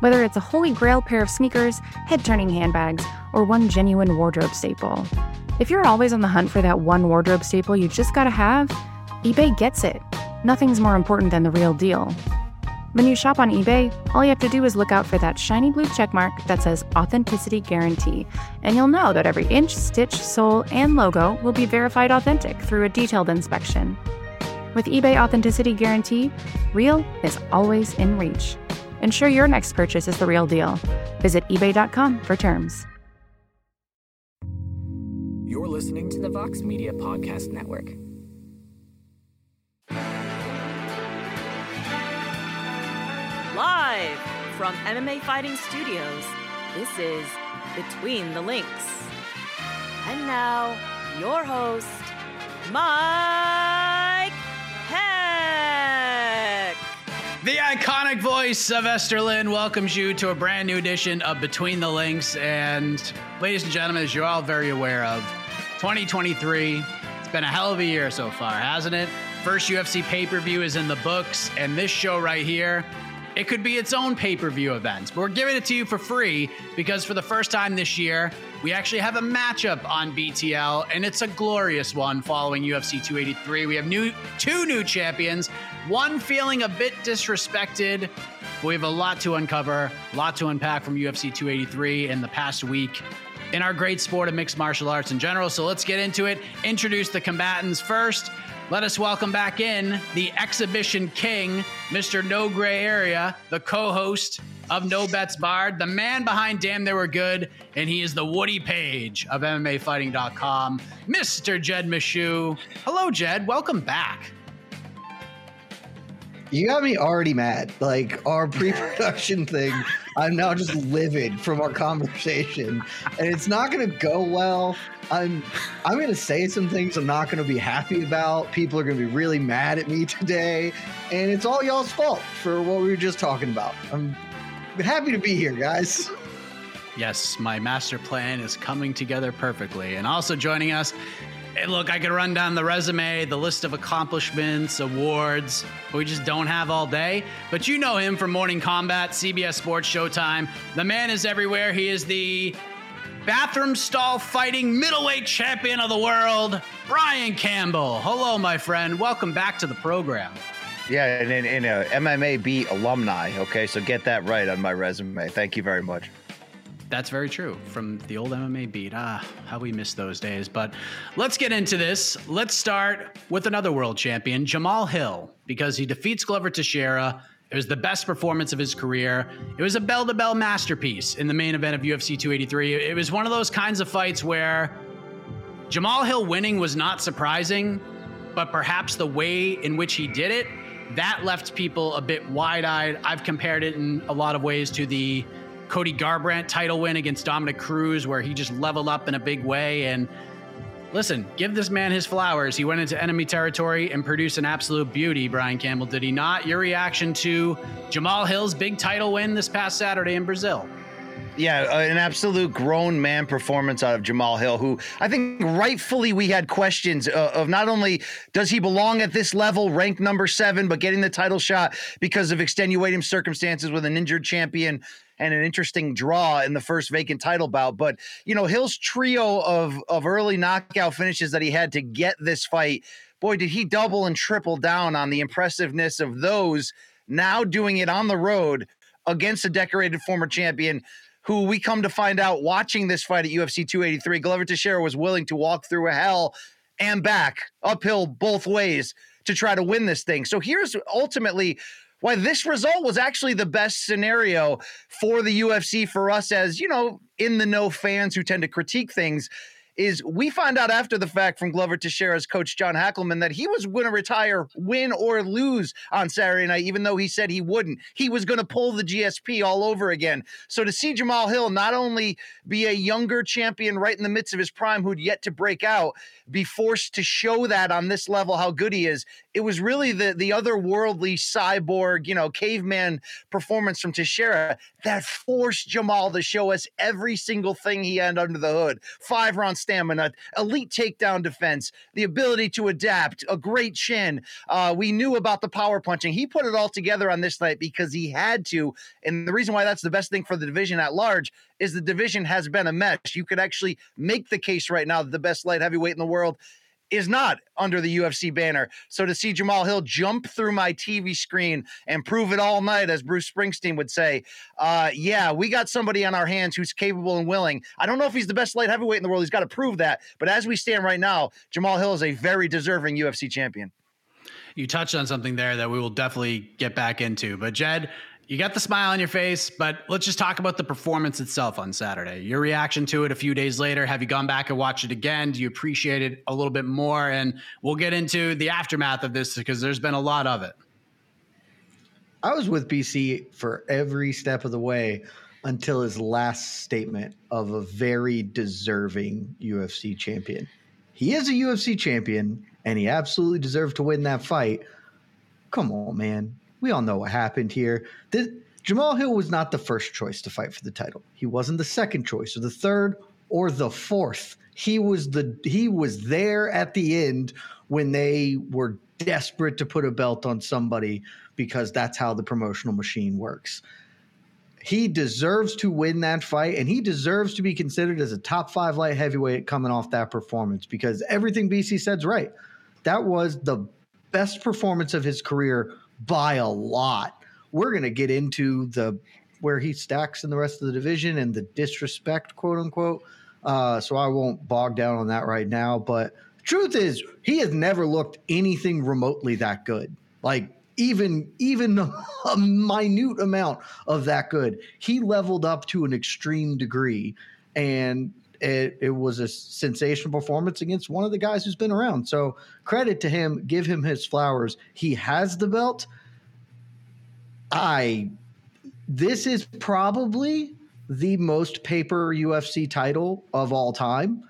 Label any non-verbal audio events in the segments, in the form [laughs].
Whether it's a holy grail pair of sneakers, head turning handbags, or one genuine wardrobe staple, if you're always on the hunt for that one wardrobe staple you just gotta have, eBay gets it. Nothing's more important than the real deal. When you shop on eBay, all you have to do is look out for that shiny blue checkmark that says Authenticity Guarantee, and you'll know that every inch, stitch, sole, and logo will be verified authentic through a detailed inspection. With eBay Authenticity Guarantee, real is always in reach. Ensure your next purchase is the real deal. Visit eBay.com for terms. You're listening to the Vox Media Podcast Network. Live from MMA Fighting Studios, this is Between the Links. And now, your host, Mike The iconic voice of Esther Lynn welcomes you to a brand new edition of Between the Links. And, ladies and gentlemen, as you're all very aware of, 2023, it's been a hell of a year so far, hasn't it? First UFC pay per view is in the books, and this show right here, it could be its own pay per view event. But we're giving it to you for free because for the first time this year, we actually have a matchup on BTL, and it's a glorious one following UFC 283. We have new two new champions, one feeling a bit disrespected. We have a lot to uncover, a lot to unpack from UFC 283 in the past week in our great sport of mixed martial arts in general. So let's get into it. Introduce the combatants first. Let us welcome back in the exhibition king, Mr. No Gray Area, the co host of No Bets Barred, the man behind Damn They Were Good, and he is the Woody Paige of MMAfighting.com, Mr. Jed Meshew. Hello, Jed. Welcome back. You got me already mad. Like our pre-production [laughs] thing, I'm now just livid from our conversation, and it's not going to go well. I'm I'm going to say some things I'm not going to be happy about. People are going to be really mad at me today, and it's all y'all's fault for what we were just talking about. I'm happy to be here, guys. Yes, my master plan is coming together perfectly. And also joining us Hey, look, I could run down the resume, the list of accomplishments, awards, we just don't have all day. But you know him from Morning Combat, CBS Sports Showtime. The man is everywhere. He is the bathroom stall fighting middleweight champion of the world, Brian Campbell. Hello, my friend. Welcome back to the program. Yeah, and, and, and a MMA beat alumni. Okay, so get that right on my resume. Thank you very much. That's very true from the old MMA beat. Ah, how we miss those days. But let's get into this. Let's start with another world champion, Jamal Hill, because he defeats Glover Teixeira. It was the best performance of his career. It was a bell to bell masterpiece in the main event of UFC 283. It was one of those kinds of fights where Jamal Hill winning was not surprising, but perhaps the way in which he did it, that left people a bit wide eyed. I've compared it in a lot of ways to the Cody Garbrandt title win against Dominick Cruz, where he just leveled up in a big way. And listen, give this man his flowers. He went into enemy territory and produced an absolute beauty, Brian Campbell, did he not? Your reaction to Jamal Hill's big title win this past Saturday in Brazil? Yeah, uh, an absolute grown man performance out of Jamal Hill, who I think rightfully we had questions uh, of not only does he belong at this level, ranked number seven, but getting the title shot because of extenuating circumstances with an injured champion and an interesting draw in the first vacant title bout. But you know, Hill's trio of of early knockout finishes that he had to get this fight, boy, did he double and triple down on the impressiveness of those. Now doing it on the road against a decorated former champion who we come to find out watching this fight at UFC 283, Glover Teixeira was willing to walk through a hell and back uphill both ways to try to win this thing. So here's ultimately why this result was actually the best scenario for the UFC for us as, you know, in the know fans who tend to critique things is we find out after the fact from Glover Teixeira's coach John Hackleman that he was going to retire, win or lose on Saturday night, even though he said he wouldn't. He was going to pull the GSP all over again. So to see Jamal Hill not only be a younger champion right in the midst of his prime who'd yet to break out, be forced to show that on this level how good he is, it was really the the otherworldly cyborg, you know, caveman performance from Teixeira that forced Jamal to show us every single thing he had under the hood. Five round stamina, elite takedown defense, the ability to adapt, a great chin. Uh, we knew about the power punching. He put it all together on this night because he had to. And the reason why that's the best thing for the division at large is the division has been a mess. You could actually make the case right now that the best light heavyweight in the world is not under the UFC banner. So to see Jamal Hill jump through my TV screen and prove it all night, as Bruce Springsteen would say, uh, yeah, we got somebody on our hands who's capable and willing. I don't know if he's the best light heavyweight in the world. He's got to prove that. But as we stand right now, Jamal Hill is a very deserving UFC champion. You touched on something there that we will definitely get back into. But Jed, you got the smile on your face, but let's just talk about the performance itself on Saturday. Your reaction to it a few days later. Have you gone back and watched it again? Do you appreciate it a little bit more? And we'll get into the aftermath of this because there's been a lot of it. I was with BC for every step of the way until his last statement of a very deserving UFC champion. He is a UFC champion and he absolutely deserved to win that fight. Come on, man we all know what happened here. This, Jamal Hill was not the first choice to fight for the title. He wasn't the second choice or the third or the fourth. He was the he was there at the end when they were desperate to put a belt on somebody because that's how the promotional machine works. He deserves to win that fight and he deserves to be considered as a top 5 light heavyweight coming off that performance because everything BC said's right. That was the best performance of his career by a lot. We're going to get into the where he stacks in the rest of the division and the disrespect, quote unquote. Uh, so I won't bog down on that right now. But truth is, he has never looked anything remotely that good. Like even even [laughs] a minute amount of that good. He leveled up to an extreme degree, and it, it was a sensational performance against one of the guys who's been around. So credit to him. Give him his flowers. He has the belt. I. This is probably the most paper UFC title of all time.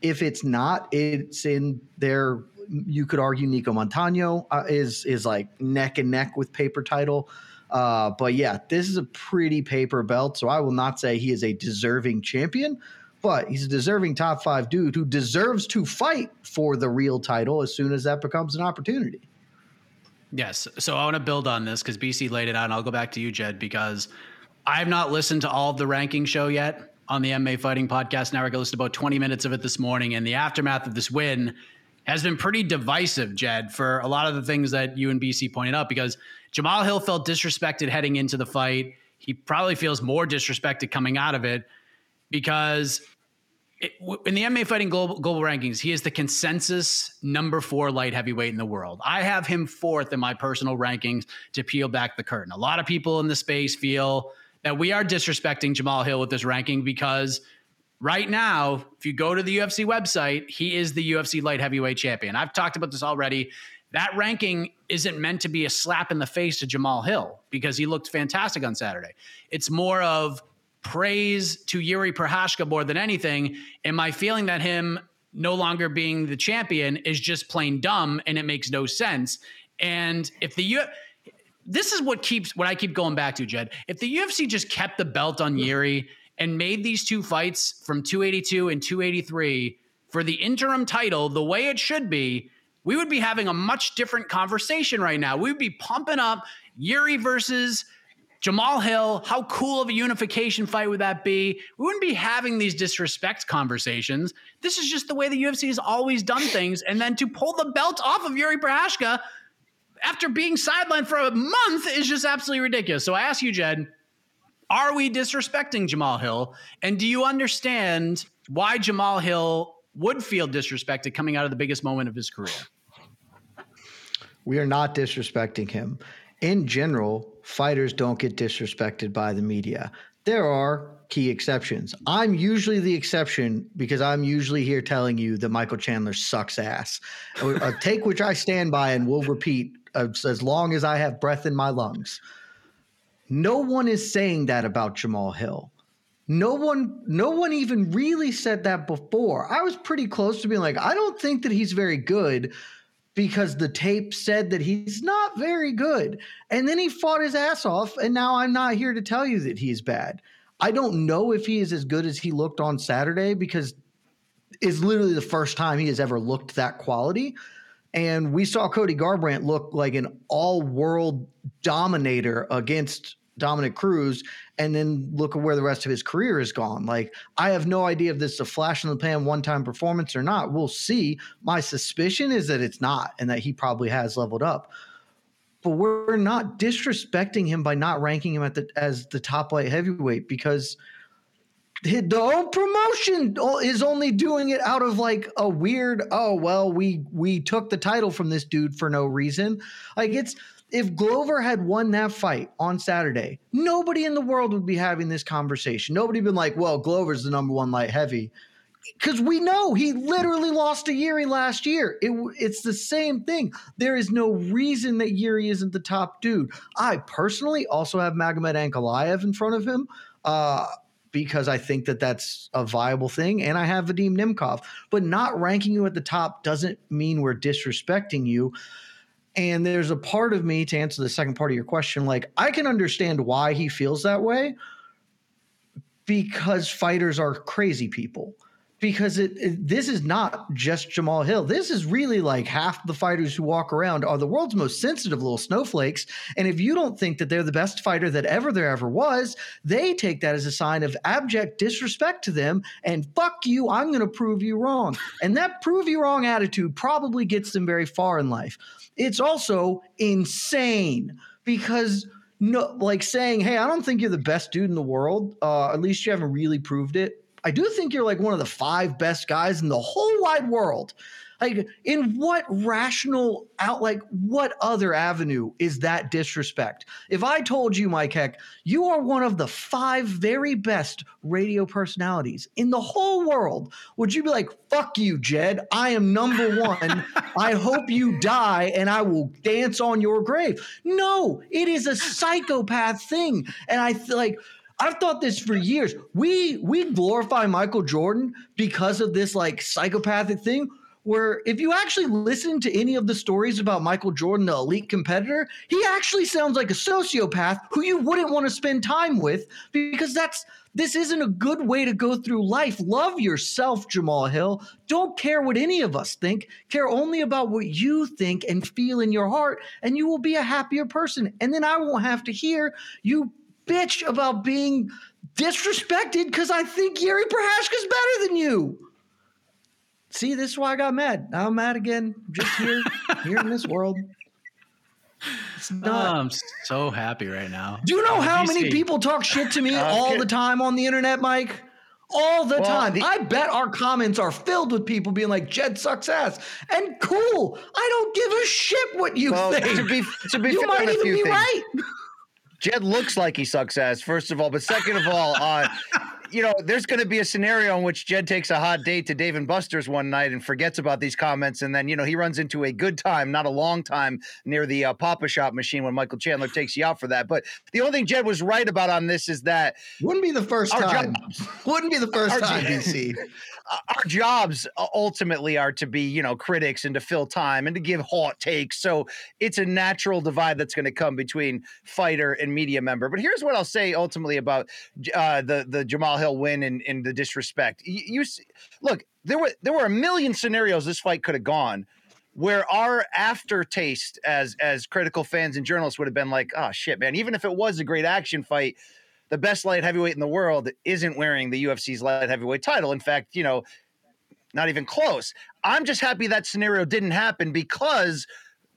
If it's not, it's in there. You could argue Nicco Montaño uh, is is like neck and neck with paper title. Uh, but yeah, this is a pretty paper belt. So I will not say he is a deserving champion, but he's a deserving top five dude who deserves to fight for the real title as soon as that becomes an opportunity. Yes. So I want to build on this because BC laid it out, and I'll go back to you, Jed, because I have not listened to all of the ranking show yet on the MMA Fighting Podcast Network. I listened to about 20 minutes of it this morning, and the aftermath of this win has been pretty divisive, Jed, for a lot of the things that you and BC pointed out because Jamal Hill felt disrespected heading into the fight. He probably feels more disrespected coming out of it because it, in the MMA Fighting global, global rankings, he is the consensus number four light heavyweight in the world. I have him fourth in my personal rankings to peel back the curtain. A lot of people in the space feel that we are disrespecting Jamal Hill with this ranking because right now, if you go to the UFC website, he is the UFC light heavyweight champion. I've talked about this already. That ranking isn't meant to be a slap in the face to Jamal Hill because he looked fantastic on Saturday. It's more of praise to Yuri Prochazka more than anything. Am I feeling that him no longer being the champion is just plain dumb and it makes no sense? And if the U this is what keeps what I keep going back to, Jed. If the UFC just kept the belt on Yuri and made these two fights from 282 and 283 for the interim title the way it should be, we would be having a much different conversation right now. We would be pumping up Yuri versus Jamal Hill, how cool of a unification fight would that be? We wouldn't be having these disrespect conversations. This is just the way the UFC has always done [laughs] things. And then to pull the belt off of Yuri Prochazka after being sidelined for a month is just absolutely ridiculous. So I ask you, Jed, are we disrespecting Jamal Hill? And do you understand why Jamal Hill would feel disrespected coming out of the biggest moment of his career? We are not disrespecting him. in general, fighters don't get disrespected by the media. There are key exceptions. I'm usually the exception because I'm usually here telling you that Michael Chandler sucks ass. A take which I stand by and will repeat as long as I have breath in my lungs. No one is saying that about Jamal Hill. No one, no one even really said that before. I was pretty close to being like, I don't think that he's very good because the tape said that he's not very good. And then he fought his ass off, and now I'm not here to tell you that he's bad. I don't know if he is as good as he looked on Saturday because it's literally the first time he has ever looked that quality. And we saw Cody Garbrandt look like an all world dominator against Dominick Cruz, and then look at where the rest of his career has gone. Like, I have no idea if this is a flash in the pan one time performance or not. We'll see. My suspicion is that it's not, and that he probably has leveled up. But we're not disrespecting him by not ranking him at the as the top light heavyweight because the whole promotion is only doing it out of like a weird oh well we we took the title from this dude for no reason like it's if Glover had won that fight on Saturday, nobody in the world would be having this conversation. Nobody been like, well, Glover's the number one light heavy. Because we know he literally lost to Yuri last year. It, it's the same thing. There is no reason that Yuri isn't the top dude. I personally also have Magomed Ankalaev in front of him. Uh, because I think that that's a viable thing. And I have Vadim Nemkov, but not ranking you at the top doesn't mean we're disrespecting you. And there's a part of me to answer the second part of your question. Like, I can understand why he feels that way because fighters are crazy people. Because it, it, this is not just Jamal Hill. This is really like half the fighters who walk around are the world's most sensitive little snowflakes. And if you don't think that they're the best fighter that ever there ever was, they take that as a sign of abject disrespect to them. And fuck you, I'm going to prove you wrong. And that prove you wrong attitude probably gets them very far in life. It's also insane because no, like saying, "Hey, I don't think you're the best dude in the world. Uh, at least you haven't really proved it." I do think you're like one of the five best guys in the whole wide world. Like, in what rational out, like, what other avenue is that disrespect? If I told you, Mike Heck, you are one of the five very best radio personalities in the whole world, would you be like, fuck you, Jed? I am number one. I hope you die and I will dance on your grave. No, it is a psychopath thing. And I feel like, I've thought this for years. We we glorify Michael Jordan because of this like psychopathic thing where if you actually listen to any of the stories about Michael Jordan, the elite competitor, he actually sounds like a sociopath who you wouldn't want to spend time with because that's this isn't a good way to go through life. Love yourself, Jamal Hill. Don't care what any of us think. Care only about what you think and feel in your heart, and you will be a happier person. And then I won't have to hear you bitch about being disrespected because I think Yuri Prochazka's better than you. See, this is why I got mad. Now I'm mad again. Just here, here in this [laughs] world. It's not. Oh, I'm so happy right now. Do you know how you many see? people talk shit to me [laughs] uh, all the time on the internet, Mike? All the well, time. The, I bet our comments are filled with people being like, Jed sucks ass. And cool. I don't give a shit what you well, think. To be, to be you might even be things. right. Jed looks like he sucks ass, first of all. But second of all, uh, [laughs] you know, there's going to be a scenario in which Jed takes a hot date to Dave and Buster's one night and forgets about these comments, and then you know he runs into a good time, not a long time, near the uh, Pop-A-Shot machine when Michael Chandler takes you out for that. But the only thing Jed was right about on this is that wouldn't be the first time. Jobs, wouldn't be the first time, BC. [laughs] Our jobs uh, ultimately are to be, you know, critics and to fill time and to give hot takes. So it's a natural divide that's going to come between fighter and media member. But here's what I'll say ultimately about uh, the the Jamal Hill win and the disrespect. You, you look, there were there were a million scenarios this fight could have gone where our aftertaste as as critical fans and journalists would have been like, oh shit, man, even if it was a great action fight, the best light heavyweight in the world isn't wearing the UFC's light heavyweight title. In fact, you know, not even close. I'm just happy that scenario didn't happen because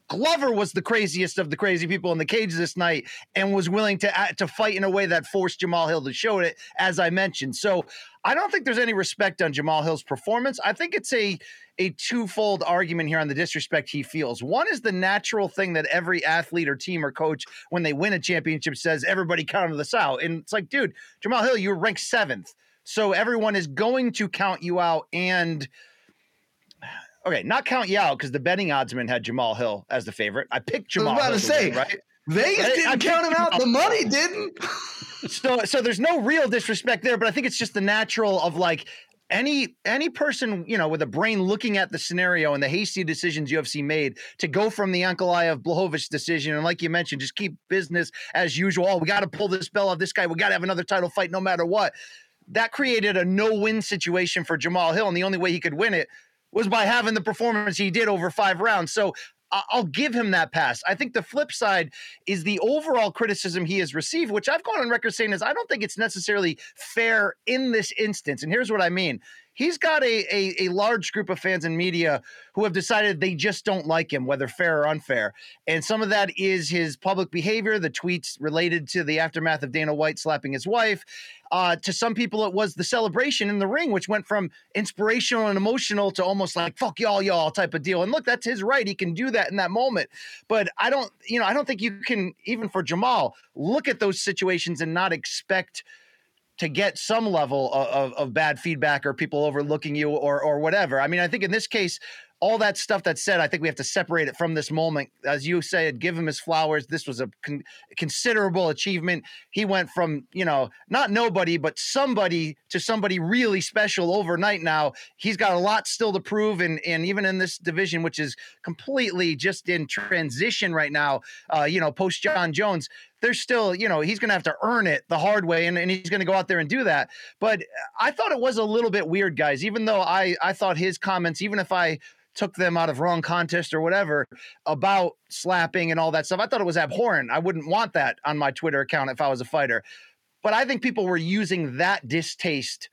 Glover was the craziest of the crazy people in the cage this night and was willing to to fight in a way that forced Jamal Hill to show it, as I mentioned. So I don't think there's any respect on Jamal Hill's performance. I think it's a a twofold argument here on the disrespect he feels. One is the natural thing that every athlete or team or coach, when they win a championship, says everybody counted this out, and it's like, dude, Jamal Hill, you were ranked seventh, so everyone is going to count you out and okay, not count you out because the betting oddsman had Jamal Hill as the favorite. I picked Jamal. I was about Hill to say, win, right? Vegas I- didn't I count him out. The money didn't. so so there's no real disrespect there, but I think it's just the natural of like any any person you know with a brain looking at the scenario and the hasty decisions UFC made to go from the Ankalaev Blachowicz decision and like you mentioned, just keep business as usual. Oh, we got to pull this bell off this guy. We got to have another title fight no matter what. That created a no-win situation for Jamal Hill, and the only way he could win it was by having the performance he did over five rounds. So I'll give him that pass. I think the flip side is the overall criticism he has received, which I've gone on record saying is I don't think it's necessarily fair in this instance. And here's what I mean. He's got a, a, a large group of fans and media who have decided they just don't like him, whether fair or unfair. And some of that is his public behavior, the tweets related to the aftermath of Dana White slapping his wife. Uh, to some people, it was the celebration in the ring, which went from inspirational and emotional to almost like "fuck y'all, y'all" type of deal. And look, that's his right; he can do that in that moment. But I don't, you know, I don't think you can even for Jamal look at those situations and not expect to get some level of, of, of bad feedback or people overlooking you or or whatever. I mean, I think in this case, all that stuff that's said, I think we have to separate it from this moment. As you said, give him his flowers. This was a con- considerable achievement. He went from, you know, not nobody, but somebody to somebody really special overnight now. He's got a lot still to prove. And, and even in this division, which is completely just in transition right now, uh, you know, post Jon Jones, there's still, you know, he's going to have to earn it the hard way and, and he's going to go out there and do that. But uh, I thought it was a little bit weird, guys, even though I, I thought his comments, even if I took them out of wrong contest or whatever about slapping and all that stuff, I thought it was abhorrent. I wouldn't want that on my Twitter account if I was a fighter. But I think people were using that distaste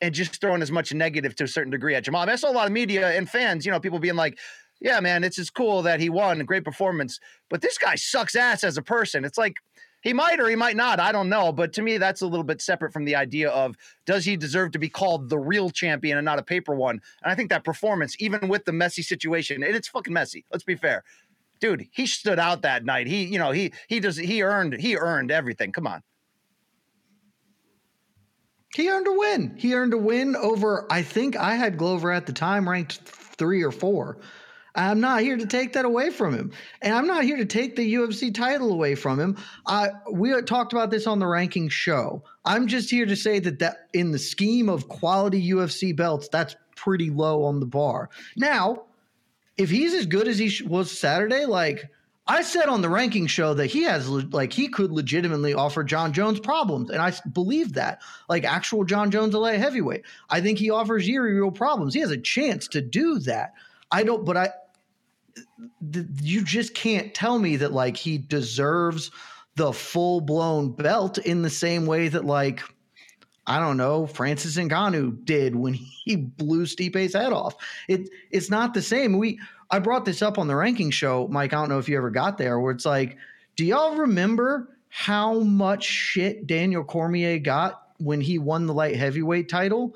and just throwing as much negative to a certain degree at Jamal. I, mean, I saw a lot of media and fans, you know, people being like, yeah, man, it's just cool that he won, a great performance. But this guy sucks ass as a person. It's like he might or he might not. I don't know. But to me, that's a little bit separate from the idea of does he deserve to be called the real champion and not a paper one? And I think that performance, even with the messy situation, and it's fucking messy. Let's be fair. Dude, he stood out that night. He, you know, he he does he earned he earned everything. Come on. He earned a win. He earned a win over, I think I had Glover at the time ranked three or four. I'm not here to take that away from him. And I'm not here to take the UFC title away from him. I we talked about this on the ranking show. I'm just here to say that that in the scheme of quality UFC belts, that's pretty low on the bar. Now, if he's as good as he was Saturday, like I said on the ranking show that he has like he could legitimately offer Jon Jones problems, and I believe that like actual Jon Jones a LA heavyweight. I think he offers Yuri real problems. He has a chance to do that. I don't, but I you just can't tell me that like he deserves the full blown belt in the same way that like I don't know Francis Ngannou did when [laughs] he blew Stipe's head off. It it's not the same. We I brought this up on the ranking show, Mike. I don't know if you ever got there, where it's like, do y'all remember how much shit Daniel Cormier got when he won the light heavyweight title?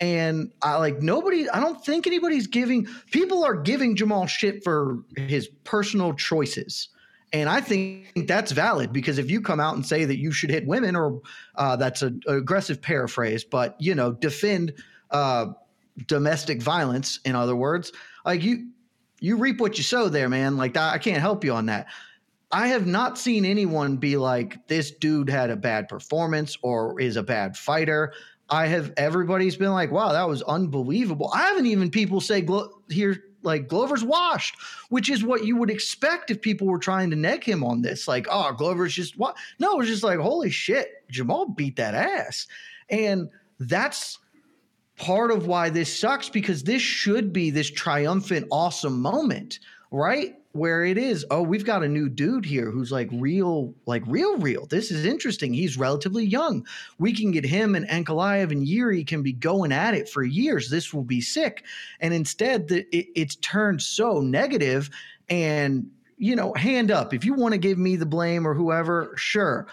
And I like nobody, I don't think anybody's giving people are giving Jamal shit for his personal choices. And I think that's valid because if you come out and say that you should hit women, or uh, that's an aggressive paraphrase, but you know, defend uh, domestic violence, in other words, like you, you reap what you sow there, man. Like I can't help you on that. I have not seen anyone be like, this dude had a bad performance or is a bad fighter. I have everybody's been like, wow, that was unbelievable. I haven't even people say Glo- here like Glover's washed, which is what you would expect if people were trying to neg him on this. Like, oh, Glover's just what? No, it's just like, holy shit, Jamal beat that ass, and that's part of why this sucks because this should be this triumphant, awesome moment, right? Where it is, oh, we've got a new dude here who's like real, like real, real. This is interesting. He's relatively young. We can get him and Ankalaev and Yuri can be going at it for years. This will be sick. And instead, the, it, it's turned so negative, And, you know, hand up. If you want to give me the blame or whoever, sure.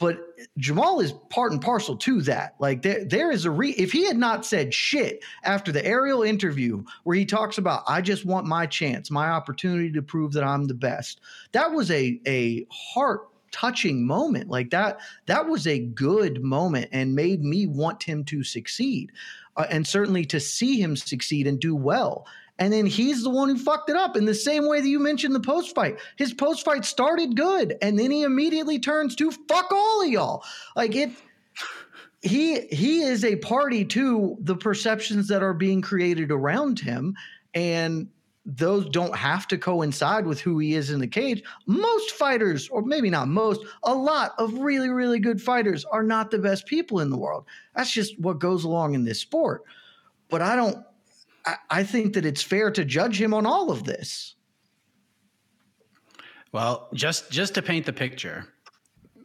But Jamal is part and parcel to that. Like there, there is a re. If he had not said shit after the Ariel interview where he talks about, I just want my chance, my opportunity to prove that I'm the best. That was a a heart touching moment like that that was a good moment and made me want him to succeed uh, and certainly to see him succeed and do well and then he's the one who fucked it up in the same way that you mentioned the post fight. His post fight started good, and then he immediately turns to fuck all of y'all. Like it. He he is a party to the perceptions that are being created around him, and those don't have to coincide with who he is in the cage. Most fighters, or maybe not most, a lot of really, really good fighters are not the best people in the world. That's just what goes along in this sport. But I don't I, I think that it's fair to judge him on all of this. Well, just just to paint the picture,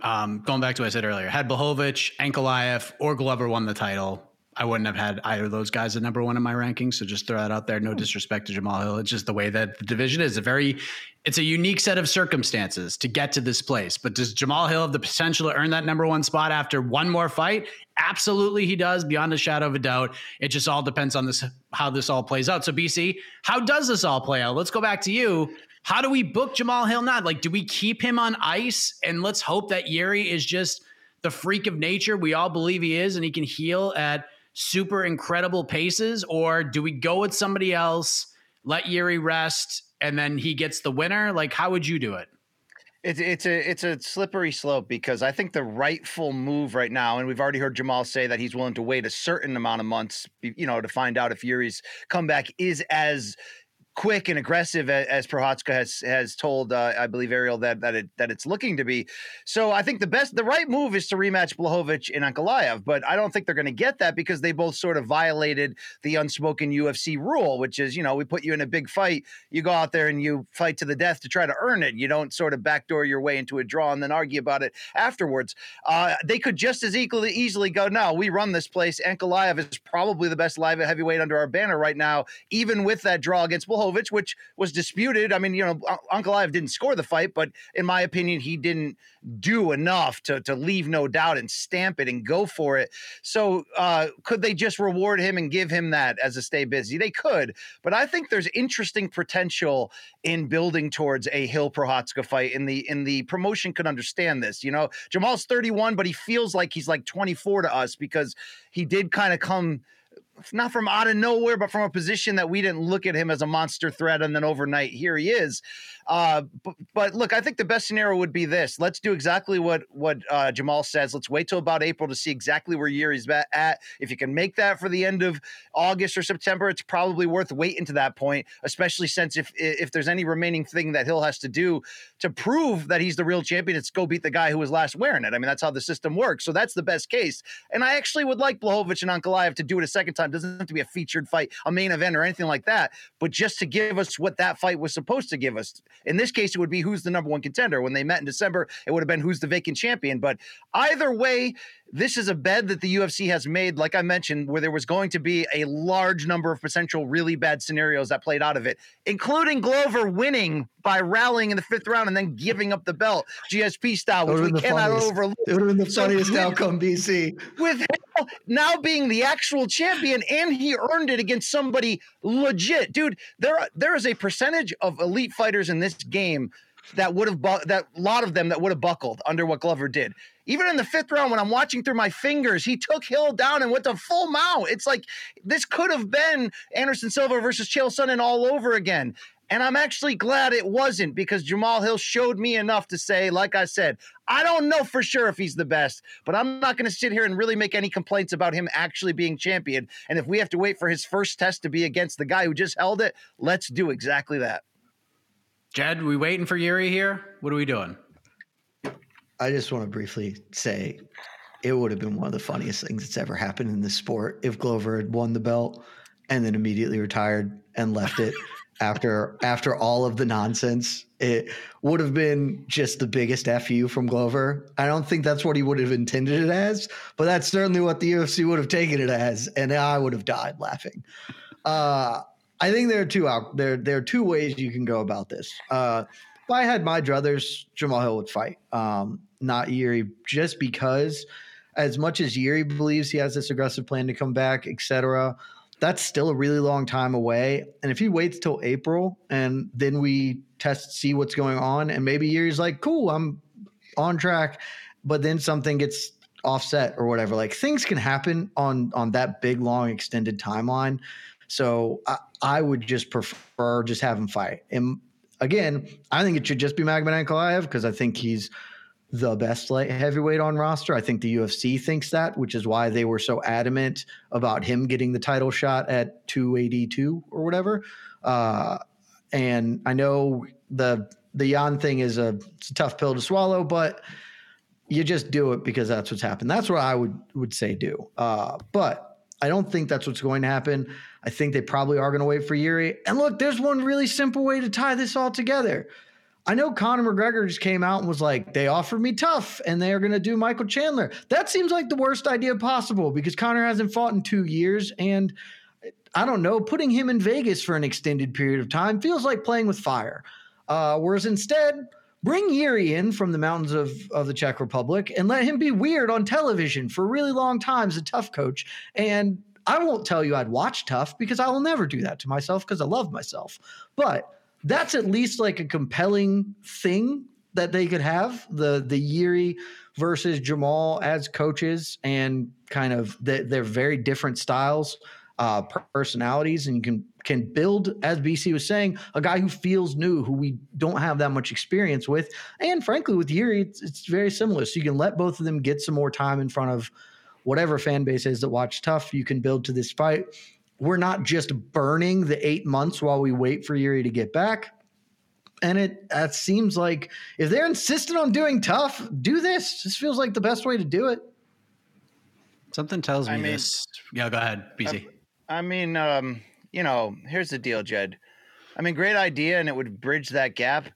um, going back to what I said earlier, had Blachowicz, Ankalaev, or Glover won the title, I wouldn't have had either of those guys at number one in my rankings. So just throw that out there. No hmm. disrespect to Jamal Hill. It's just the way that the division is. A very, it's a unique set of circumstances to get to this place. But does Jamal Hill have the potential to earn that number one spot after one more fight? Absolutely, he does, beyond a shadow of a doubt. It just all depends on this how this all plays out. So BC, how does this all play out? Let's go back to you. How do we book Jamal Hill now? Like, do we keep him on ice and let's hope that Yuri is just the freak of nature we all believe he is, and he can heal at super incredible paces, or do we go with somebody else, let Yuri rest, and then he gets the winner? Like, how would you do it? It's it's a it's a slippery slope because I think the rightful move right now, and we've already heard Jamal say that he's willing to wait a certain amount of months, you know, to find out if Yuri's comeback is as quick and aggressive as, as Prochazka has has told, uh, I believe Ariel that that it that it's looking to be. So I think the best, the right move is to rematch Blachowicz and Ankalaev, but I don't think they're going to get that because they both sort of violated the unspoken UFC rule, which is you know we put you in a big fight, you go out there and you fight to the death to try to earn it. You don't sort of backdoor your way into a draw and then argue about it afterwards. Uh, they could just as equally easily go, no, we run this place. Ankalaev is probably the best live heavyweight under our banner right now, even with that draw against Blachowicz Which was disputed. I mean, you know, Ankalaev didn't score the fight, but in my opinion, he didn't do enough to to leave no doubt and stamp it and go for it. So uh, could they just reward him and give him that as a stay busy? They could, but I think there's interesting potential in building towards a Hill Prochazka fight. In the in the promotion could understand this. You know, Jamal's 31, but he feels like he's like 24 to us because he did kind of come not from out of nowhere, but from a position that we didn't look at him as a monster threat, and then overnight here he is. Uh, but, but, look, I think the best scenario would be this: let's do exactly what what uh, Jamal says. Let's wait till about April to see exactly where Yuri's at. If you can make that for the end of August or September, it's probably worth waiting to that point. Especially since if if there's any remaining thing that Hill has to do to prove that he's the real champion, it's go beat the guy who was last wearing it. I mean, that's how the system works. So that's the best case. And I actually would like Blachowicz and Ankalaev to do it a second time. It doesn't have to be a featured fight, a main event, or anything like that, but just to give us what that fight was supposed to give us. In this case, it would be who's the number one contender. When they met in December, it would have been who's the vacant champion. But either way, this is a bed that the UFC has made, like I mentioned, where there was going to be a large number of potential really bad scenarios that played out of it, including Glover winning by rallying in the fifth round and then giving up the belt, GSP style, which we cannot funniest. overlook. It would have been the funniest so, outcome, BC. With now being the actual champion, and he earned it against somebody legit, dude. There, there is a percentage of elite fighters in this game that would have bu- that lot of them that would have buckled under what Glover did. Even in the fifth round, when I'm watching through my fingers, he took Hill down and went to full mount. It's like this could have been Anderson Silva versus Chael Sonnen all over again. And I'm actually glad it wasn't because Jamal Hill showed me enough to say, like I said, I don't know for sure if he's the best, but I'm not going to sit here and really make any complaints about him actually being champion. And if we have to wait for his first test to be against the guy who just held it, let's do exactly that. Jed, we waiting for Yuri here? What are we doing? I just want to briefly say it would have been one of the funniest things that's ever happened in this sport if Glover had won the belt and then immediately retired and left it [laughs] after after all of the nonsense. It would have been just the biggest fu from Glover. I don't think that's what he would have intended it as, but that's certainly what the UFC would have taken it as, and I would have died laughing. Uh, I think there are two out there. There are two ways you can go about this. Uh, if I had my druthers, Jamal Hill would fight, um, not Yuri, just because as much as Yuri believes he has this aggressive plan to come back, etc., that's still a really long time away. And if he waits till April and then we test, see what's going on, and maybe Yuri's like, cool, I'm on track, but then something gets offset or whatever. Like things can happen on on that big, long, extended timeline. So I, I would just prefer just have him fight. And again, I think it should just be Magomed Ankalaev because I think he's the best light heavyweight on roster. I think the UFC thinks that, which is why they were so adamant about him getting the title shot at 282 or whatever. Uh, and I know the the Jan thing is a, a tough pill to swallow, but you just do it because that's what's happened. That's what I would would say do. Uh, but I don't think that's what's going to happen. I think they probably are going to wait for Yuri. And look, there's one really simple way to tie this all together. I know Conor McGregor just came out and was like, they offered me TUF and they are going to do Michael Chandler. That seems like the worst idea possible because Conor hasn't fought in two years. And I don't know, putting him in Vegas for an extended period of time feels like playing with fire. Uh, whereas instead, bring Yuri in from the mountains of, of the Czech Republic and let him be weird on television for a really long time as a TUF coach. And I won't tell you I'd watch TUF because I will never do that to myself because I love myself. But that's at least like a compelling thing that they could have the the Yuri versus Jamal as coaches and kind of the, they're very different styles, uh, personalities, and you can can build, as BC was saying, a guy who feels new, who we don't have that much experience with, and frankly, with Yuri, it's, it's very similar. So you can let both of them get some more time in front of whatever fan base is that watch TUF. You can build to this fight we're not just burning the eight months while we wait for Yuri to get back. And it that seems like if they're insistent on doing TUF, do this. This feels like the best way to do it. Something tells me I mean- this. Yeah, go ahead, BC. I mean, um, you know, here's the deal, Jed. I mean, great idea, and it would bridge that gap.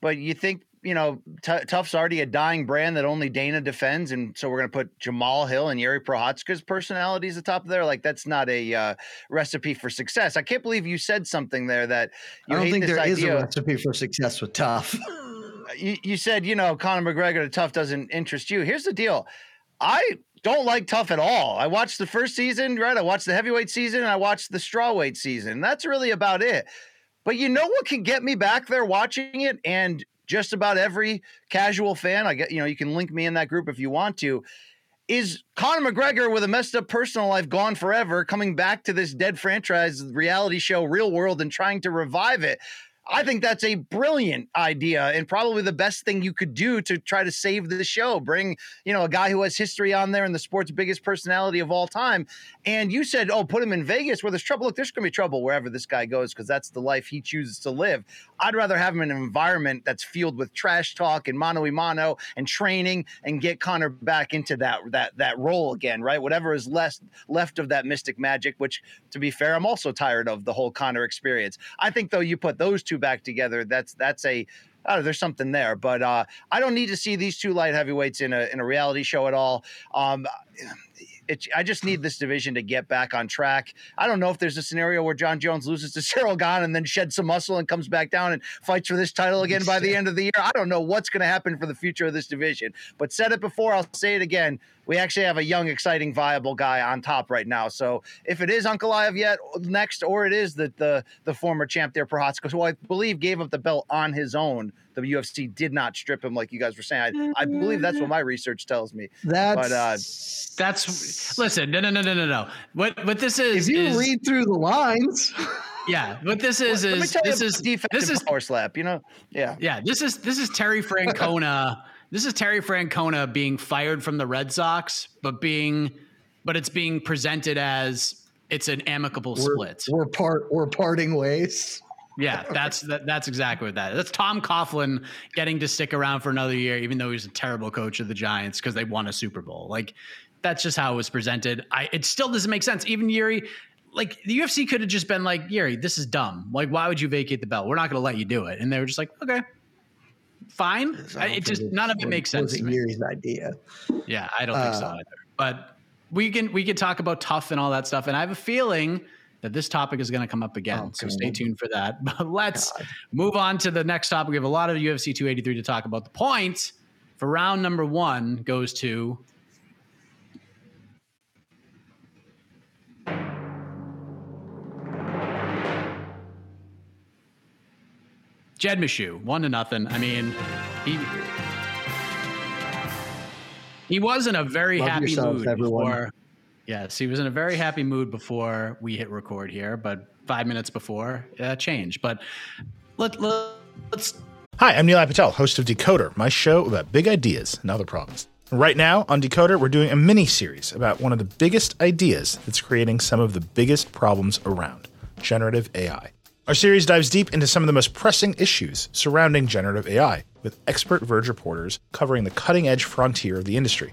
But you think, you know, T- TUF's already a dying brand that only Dana defends, and so we're going to put Jamal Hill and Yuri Prochazka's personalities at the top of there. Like that's not a uh, recipe for success. I can't believe you said something there that you I don't think there is a recipe for success with TUF. [laughs] you, you said, you know, Conor McGregor to TUF doesn't interest you. Here's the deal. I don't like TUF at all. I watched the first season, right? I watched the heavyweight season and I watched the strawweight season. That's really about it. But you know what can get me back there watching it? And just about every casual fan, I get, you know, you can link me in that group if you want to. Is Conor McGregor with a messed up personal life gone forever, coming back to this dead franchise reality show, Real World, and trying to revive it? I think that's a brilliant idea and probably the best thing you could do to try to save the show. Bring, you know, a guy who has history on there and the sport's biggest personality of all time. And you said, oh, put him in Vegas where there's trouble. Look, there's going to be trouble wherever this guy goes because that's the life he chooses to live. I'd rather have him in an environment that's filled with trash talk and mano a mano and training and get Conor back into that that that role again, right? Whatever is less left of that mystic magic, which to be fair, I'm also tired of the whole Conor experience. I think though you put those two back together, that's that's a oh, there's something there, but uh, I don't need to see these two light heavyweights in a in a reality show at all. Um, it, I just need this division to get back on track. I don't know if there's a scenario where Jon Jones loses to [laughs] Ciryl Gane and then sheds some muscle and comes back down and fights for this title again by the end of the year. I don't know what's going to happen for the future of this division. But said it before, I'll say it again. We actually have a young, exciting, viable guy on top right now. So if it is Uncle Ankalaev yet next, or it is the the, the former champ there, Prochazka, who I believe gave up the belt on his own, the UFC did not strip him like you guys were saying. I, I believe that's what my research tells me. That's But, uh, That's listen. No, no, no, no, no, no. What what this is? if you is, read through the lines. [laughs] yeah. What this is Let me is this is defensive this is power slap. You know, yeah. Yeah, this is this is Terry Francona. [laughs] this is Terry Francona being fired from the Red Sox, but being but it's being presented as it's an amicable we're, split. we're part we're parting ways. Yeah, [laughs] that's that, that's exactly what that is. That's Tom Coughlin getting to stick around for another year, even though he's a terrible coach of the Giants because they won a Super Bowl. Like that's just how it was presented. I it still doesn't make sense. Even Yuri, like the UFC could have just been like, Yuri, this is dumb. Like, why would you vacate the belt? We're not going to let you do it. And they were just like, okay, fine. I, it just none of it makes sense. Wasn't. Yuri's idea. Yeah, I don't think so Uh, either. But we can we can talk about TUF and all that stuff. And I have a feeling that this topic is going to come up again. Oh, so God. stay tuned for that. [laughs] But let's God. move on to the next topic. We have a lot of UFC 283 to talk about. The point for round number one goes to Jed Meshew, one to nothing. I mean, he he was in a very Love happy yourselves, mood everyone. before. Yes, he was in a very happy mood before we hit record here, but five minutes before uh, change. But let, let let's Hi, I'm Nilay Patel, host of Decoder, my show about big ideas and other problems. Right now on Decoder, we're doing a mini series about one of the biggest ideas that's creating some of the biggest problems around generative AI. Our series dives deep into some of the most pressing issues surrounding generative AI, with expert Verge reporters covering the cutting edge frontier of the industry.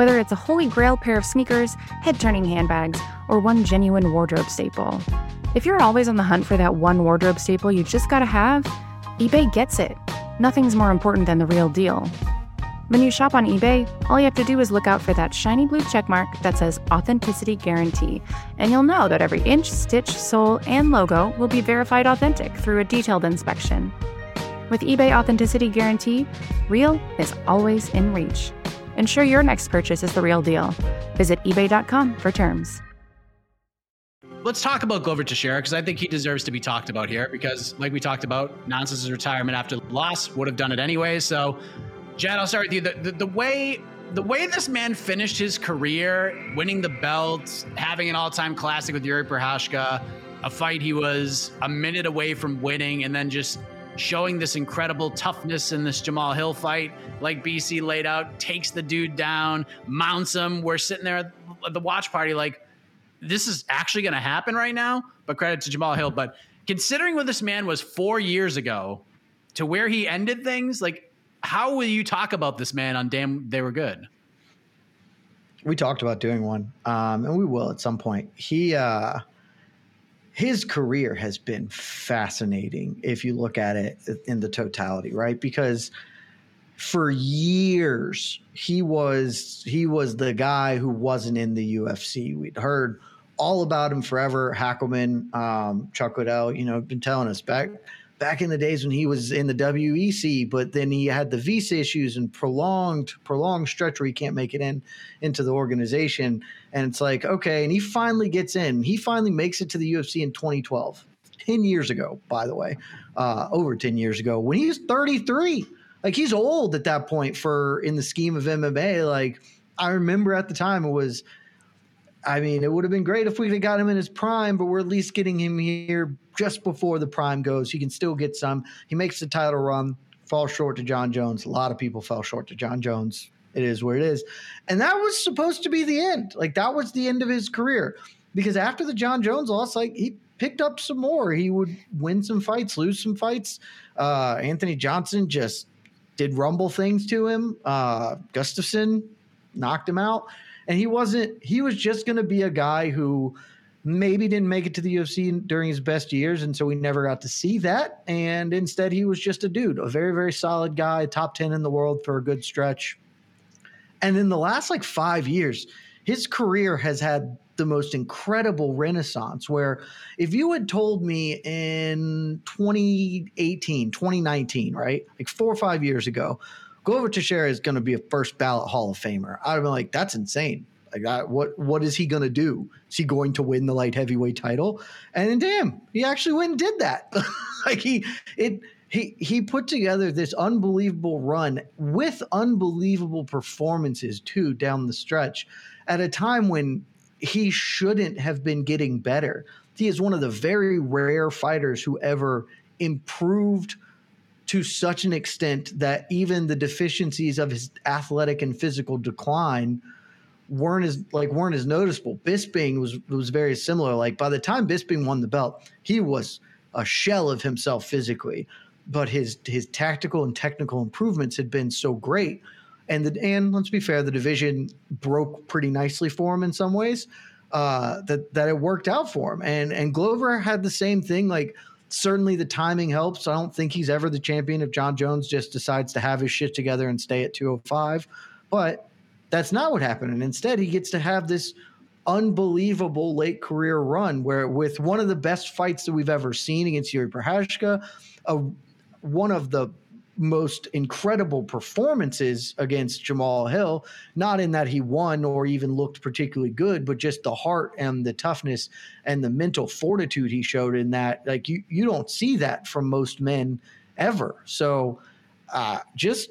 Whether it's a holy grail pair of sneakers, head turning handbags, or one genuine wardrobe staple, if you're always on the hunt for that one wardrobe staple you just gotta have, eBay gets it. Nothing's more important than the real deal. When you shop on eBay, all you have to do is look out for that shiny blue checkmark that says Authenticity Guarantee, and you'll know that every inch, stitch, sole, and logo will be verified authentic through a detailed inspection. With eBay Authenticity Guarantee, real is always in reach. Ensure your next purchase is the real deal. Visit eBay.com for terms. let's talk about Glover Teixeira because I think he deserves to be talked about here because, like we talked about, Nonsense's retirement after loss, would have done it anyway. So, Jed, I'll start with you. The, the, the way the way this man finished his career, winning the belt, having an all-time classic with Yuri Prochazka, a fight he was a minute away from winning, and then just showing this incredible toughness in this Jamahal Hill fight, like BC laid out, takes the dude down, mounts him. We're sitting there at the watch party, like this is actually going to happen right now. But credit to Jamahal Hill. But considering what this man was four years ago to where he ended things, like how will you talk about this man on damn they were good? we talked about doing one um, and we will at some point he uh his career has been fascinating if you look at it in the totality right? Because for years he was he was the guy who wasn't in the UFC we'd heard all about him forever. Hackleman um Chuck Liddell you know been telling us back back in the days when he was in the WEC, but then he had the visa issues and prolonged prolonged stretch where he can't make it in into the organization. And it's like, okay, and he finally gets in. He finally makes it to the UFC in 2012. 10 years ago, by the way, uh, over 10 years ago, when he was 33. Like he's old at that point for in the scheme of MMA. Like I remember at the time it was I mean, it would have been great if we could have got him in his prime, but we're at least getting him here just before the prime goes. He can still get some. He makes the title run, falls short to Jon Jones. A lot of people fell short to Jon Jones. It is where it is. And that was supposed to be the end. Like that was the end of his career. Because after the Jon Jones loss, like he picked up some more. He would win some fights, lose some fights. Uh, Anthony Johnson just did rumble things to him. Uh, Gustafsson knocked him out and he wasn't he was just going to be a guy who maybe didn't make it to the UFC during his best years and so we never got to see that and instead he was just a dude a very very solid guy top 10 in the world for a good stretch and in the last like 5 years his career has had the most incredible renaissance where if you had told me in 2018 2019 right like 4 or 5 years ago Glover Teixeira is going to be a first ballot Hall of Famer. I'd have been like, that's insane. Like, I, what what is he going to do? Is he going to win the light heavyweight title? And damn, he actually went and did that. [laughs] like he it he he put together this unbelievable run with unbelievable performances too down the stretch at a time when he shouldn't have been getting better. He is one of the very rare fighters who ever improved to such an extent that even the deficiencies of his athletic and physical decline weren't as like weren't as noticeable. Bisping was was very similar. Like by the time Bisping won the belt, he was a shell of himself physically. but his his tactical and technical improvements had been so great. And the and let's be fair, the division broke pretty nicely for him in some ways. Uh, that that it worked out for him. And and Glover had the same thing. Like certainly the timing helps. I don't think he's ever the champion if Jon Jones just decides to have his shit together and stay at 205. But that's not what happened. And instead, he gets to have this unbelievable late career run where, with one of the best fights that we've ever seen against Yuri Prochazka, a, one of the most incredible performances against Jamahal Hill, not in that he won or even looked particularly good, but just the heart and the toughness and the mental fortitude he showed in that. Like you, you don't see that from most men ever. So, uh, just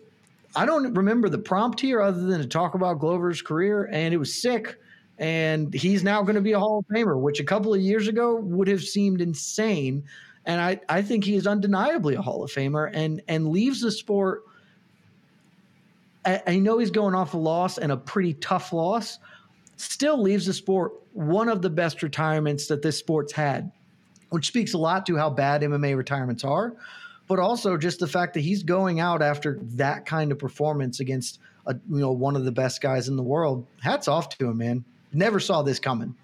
I don't remember the prompt here other than to talk about Glover's career, and it was sick. And he's now going to be a Hall of Famer, which a couple of years ago would have seemed insane. And I, I think he is undeniably a Hall of Famer and and leaves the sport. I, I know he's going off a loss and a pretty tough loss. Still leaves the sport one of the best retirements that this sport's had, which speaks a lot to how bad MMA retirements are but also just the fact that he's going out after that kind of performance against a, you know one of the best guys in the world. Hats off to him, man. Never saw this coming.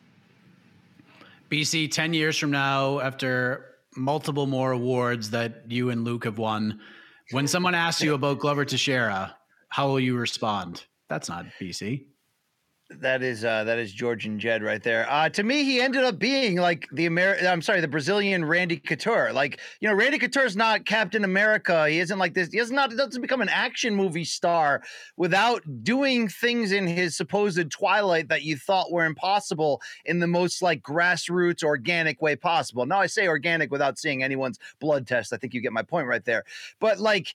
BC, 10 years from now, after multiple more awards that you and Luke have won, when someone asks you about Glover Teixeira, how will you respond? That's not BC. That is uh, that is George and Jed right there. Uh, to me, he ended up being like the American. I'm sorry, the Brazilian Randy Couture. Like you know, Randy Couture is not Captain America. He isn't like this. He does not doesn't become an action movie star without doing things in his supposed twilight that you thought were impossible in the most like grassroots, organic way possible. Now I say organic without seeing anyone's blood test. I think you get my point right there. But like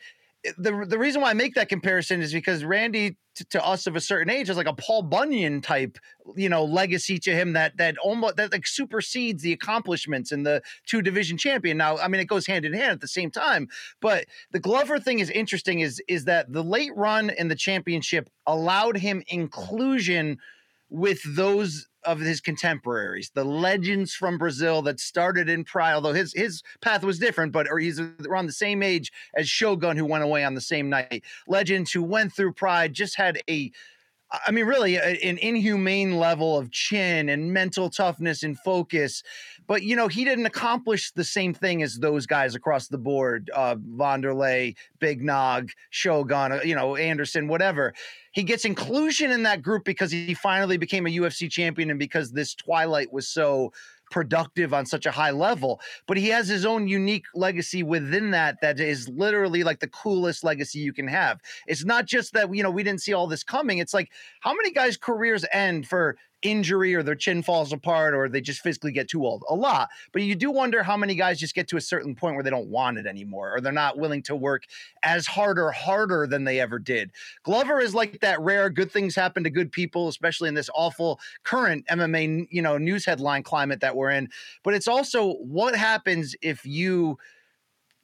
the the reason why I make that comparison is because Randy to, to, us of a certain age is like a Paul Bunyan type, you know, legacy to him that that almost that like supersedes the accomplishments in the two division champion. Now, I mean, it goes hand in hand at the same time, but the Glover thing is interesting. Is is that the late run in the championship allowed him inclusion with those of his contemporaries, the legends from Brazil that started in Pride, although his his path was different, but or he's around the same age as Shogun, who went away on the same night. Legends who went through Pride just had a I mean, really, an inhumane level of chin and mental toughness and focus. But, you know, he didn't accomplish the same thing as those guys across the board uh, Wanderlei, Big Nog, Shogun, uh, you know, Anderson, whatever. He gets inclusion in that group because he finally became a UFC champion and because this Twilight was so productive on such a high level, but he has his own unique legacy within that that is literally like the coolest legacy you can have. It's not just that you know we didn't see all this coming. It's like how many guys' careers end for injury or their chin falls apart or they just physically get too old. A lot. But you do wonder how many guys just get to a certain point where they don't want it anymore or they're not willing to work as hard or harder than they ever did. Glover is like that rare good things happen to good people, especially in this awful current MMA, you know, news headline climate that we're in. But it's also what happens if you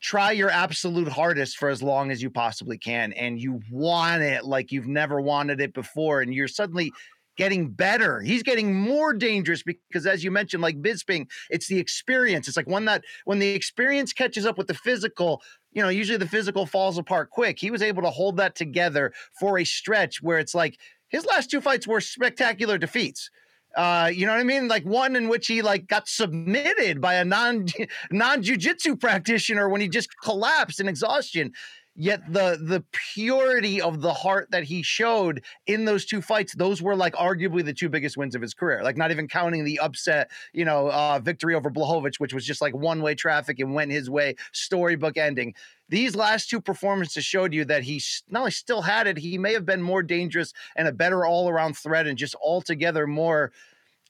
try your absolute hardest for as long as you possibly can and you want it like you've never wanted it before and you're suddenly getting better. He's getting more dangerous because, as you mentioned, like Bisping, it's the experience. It's like when that when the experience catches up with the physical, you know, usually the physical falls apart quick. He was able to hold that together for a stretch where it's like his last two fights were spectacular defeats. Uh, you know what I mean? Like one in which he like got submitted by a non [laughs] non jujitsu practitioner when he just collapsed in exhaustion yet the the purity of the heart that he showed in those two fights those were like arguably the two biggest wins of his career. Like not even counting the upset you know uh, victory over Blachowicz which was just like one way traffic and went his way storybook ending. These last two performances showed you that he not only still had it he may have been more dangerous and a better all-around threat and just altogether more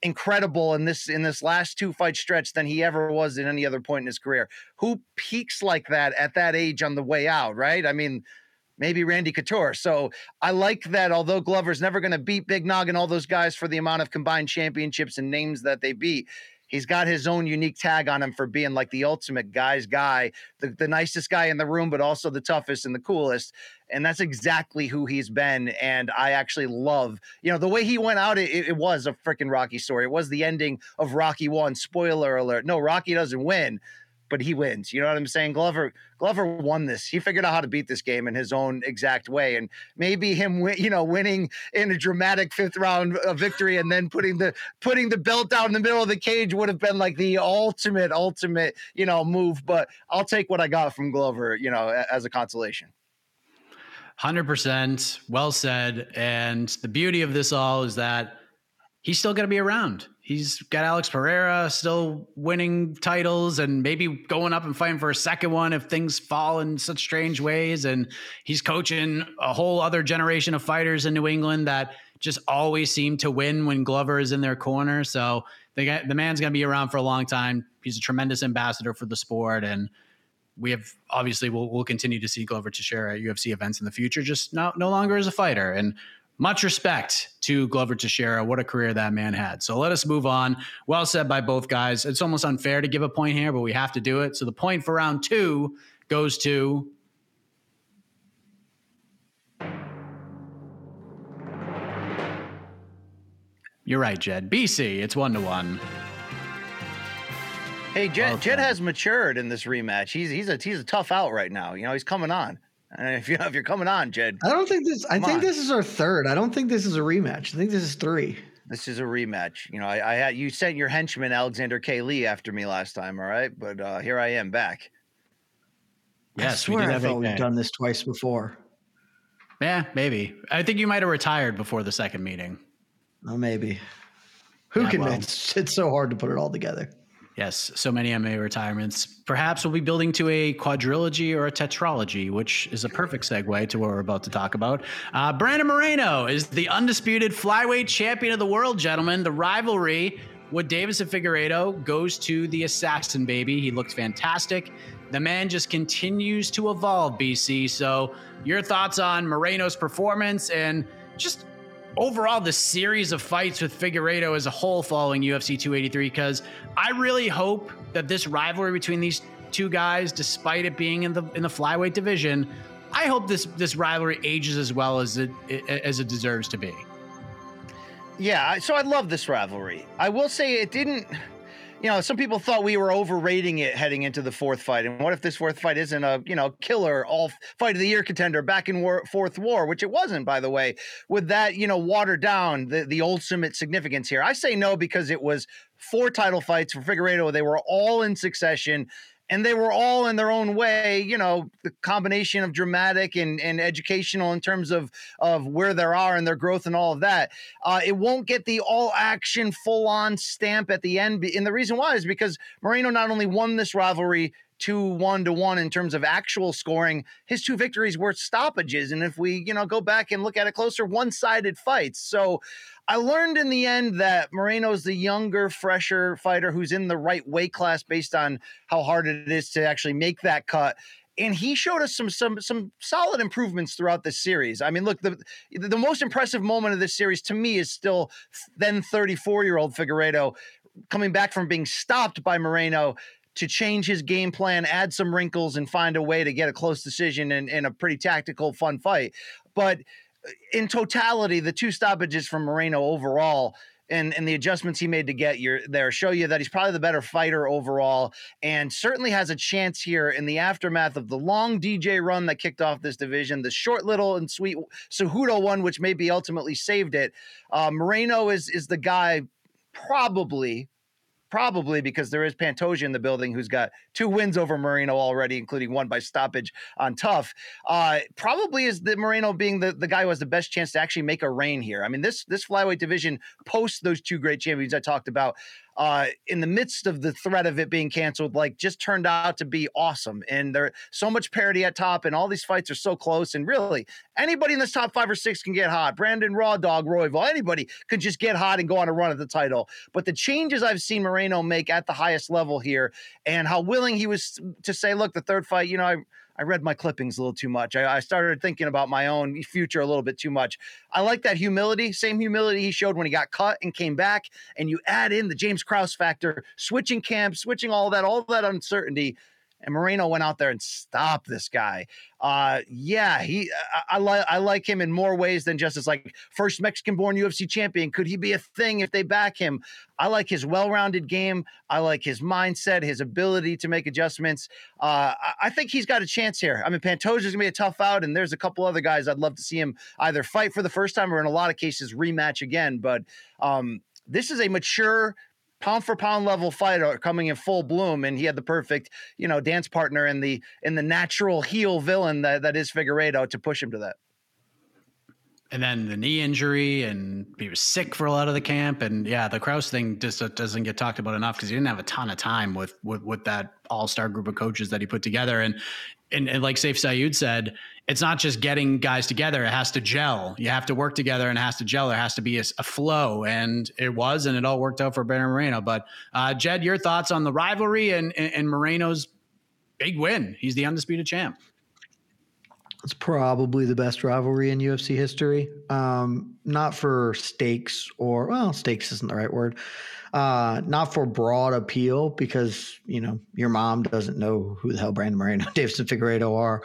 incredible in this in this last two fight stretch than he ever was in any other point in his career. Who peaks like that at that age on the way out, right? I mean, maybe Randy Couture. So I like that although Glover's never going to beat Big Nog and all those guys for the amount of combined championships and names that they beat, he's got his own unique tag on him for being like the ultimate guy's guy, the, the nicest guy in the room, but also the toughest and the coolest. And that's exactly who he's been. And I actually love, you know, the way he went out, it, it was a freaking Rocky story. It was the ending of Rocky One. Spoiler alert. No, Rocky doesn't win. But he wins. You know what I'm saying? Glover Glover won this. He figured out how to beat this game in his own exact way, and maybe him, win, you know, winning in a dramatic fifth round uh, victory and then putting the putting the belt down in the middle of the cage would have been like the ultimate, ultimate, you know, move. But I'll take what I got from Glover, you know, as a consolation. 100% well said. And the beauty of this all is that he's still going to be around. He's got Alex Pereira still winning titles and maybe going up and fighting for a second one if things fall in such strange ways. And he's coaching a whole other generation of fighters in New England that just always seem to win when Glover is in their corner. So the, the man's going to be around for a long time. He's a tremendous ambassador for the sport. And we have obviously we'll, we'll continue to see Glover Teixeira at UFC events in the future, just no, no longer as a fighter. And much respect to Glover Teixeira. What a career that man had. So let us move on. Well said by both guys. It's almost unfair to give a point here, but we have to do it. So the point for round two goes to. You're right, Jed. BC, it's one to one. Hey, Jed, okay. Jed has matured in this rematch. He's he's a he's a tough out right now. You know, he's coming on. And if you [laughs] if you're coming on, Jed, I don't think this. I think on. this is our third. I don't think this is a rematch. I think this is three. This is a rematch. You know, I, I had you sent your henchman Alexander K. Lee after me last time. All right, but uh, here I am back. Yes, I swear I thought we've done this twice before. Yeah, maybe. I think you might have retired before the second meeting. Oh, maybe. Who yeah, can? Well, it's, [laughs] it's so hard to put it all together. Yes, so many MMA retirements. Perhaps we'll be building to a quadrilogy or a tetralogy, which is a perfect segue to what we're about to talk about. Uh, Brandon Moreno is the undisputed flyweight champion of the world, gentlemen. The rivalry with Deiveson Figueiredo goes to the assassin baby. He looked fantastic. The man just continues to evolve, BC. So, your thoughts on Moreno's performance and just overall the series of fights with Figueiredo as a whole following UFC 283 because I really hope that this rivalry between these two guys, despite it being in the in the flyweight division, I hope this this rivalry ages as well as it as it deserves to be. Yeah, so I love this rivalry. I will say it didn't you know, some people thought we were overrating it heading into the fourth fight. And what if this fourth fight isn't a, you know, killer, all fight of the year contender back in war, fourth war, which it wasn't, by the way. Would that, you know, water down the, the ultimate significance here? I say no because it was four title fights for Figueiredo. They were all in succession and they were all in their own way, you know, the combination of dramatic and, and educational in terms of of where they are and their growth and all of that. Uh, it won't get the all action, full on stamp at the end. And the reason why is because Moreno not only won this rivalry two one to one in terms of actual scoring. His two victories were stoppages, and if we you know go back and look at it closer, one sided fights. So I learned in the end that Moreno's the younger, fresher fighter who's in the right weight class based on how hard it is to actually make that cut. And he showed us some some some solid improvements throughout this series. I mean, look, the the most impressive moment of this series to me is still then 34 year old Figueiredo coming back from being stopped by Moreno to change his game plan, add some wrinkles, and find a way to get a close decision in, in a pretty tactical, fun fight. But in totality, the two stoppages from Moreno overall and and the adjustments he made to get you there show you that he's probably the better fighter overall and certainly has a chance here in the aftermath of the long DJ run that kicked off this division, the short little and sweet Cejudo one, which maybe ultimately saved it. Uh, Moreno is is the guy probably probably because there is Pantoja in the building who's got two wins over Moreno already, including one by stoppage on TUF. Uh, probably is the Moreno being the, the guy who has the best chance to actually make a reign here. I mean, this this flyweight division post those two great champions I talked about uh, in the midst of the threat of it being canceled, like just turned out to be awesome. And there's so much parity at top, and all these fights are so close. And really, anybody in this top five or six can get hot. Brandon Raw Dog Royval, anybody could just get hot and go on a run at the title. But the changes I've seen Moreno make at the highest level here, and how willing he was to say, look, the third fight, you know, I I read my clippings a little too much. I, I, started thinking about my own future a little bit too much. I like that humility, same humility he showed when he got cut and came back. And you add in the James Krause factor, switching camps, switching all that, all that uncertainty. And Moreno went out there and stopped this guy. Uh, yeah, he I, I like I like him in more ways than just as like first Mexican-born UFC champion. Could he be a thing if they back him? I like his well-rounded game. I like his mindset, his ability to make adjustments. Uh, I, I think he's got a chance here. I mean, Pantoja's gonna be a tough out, and there's a couple other guys I'd love to see him either fight for the first time or in a lot of cases rematch again. But um, this is a mature pound for pound level fighter coming in full bloom and he had the perfect you know dance partner in the in the natural heel villain that, that is Figueiredo to push him to that. And then the knee injury and he was sick for a lot of the camp and yeah the Krause thing just doesn't get talked about enough because he didn't have a ton of time with with, with that all-star group of coaches that he put together and and, and like Sayif Saud said it's not just getting guys together it has to gel. You have to work together and it has to gel. There has to be a, a flow and it was and it all worked out for Brandon Moreno. But uh, Jed your thoughts on the rivalry and, and, and Moreno's big win. He's the undisputed champ. It's probably the best rivalry in UFC history. Um, not for stakes or well, stakes isn't the right word. Uh, not for broad appeal because you know your mom doesn't know who the hell Brandon Moreno, [laughs] Deiveson Figueiredo are,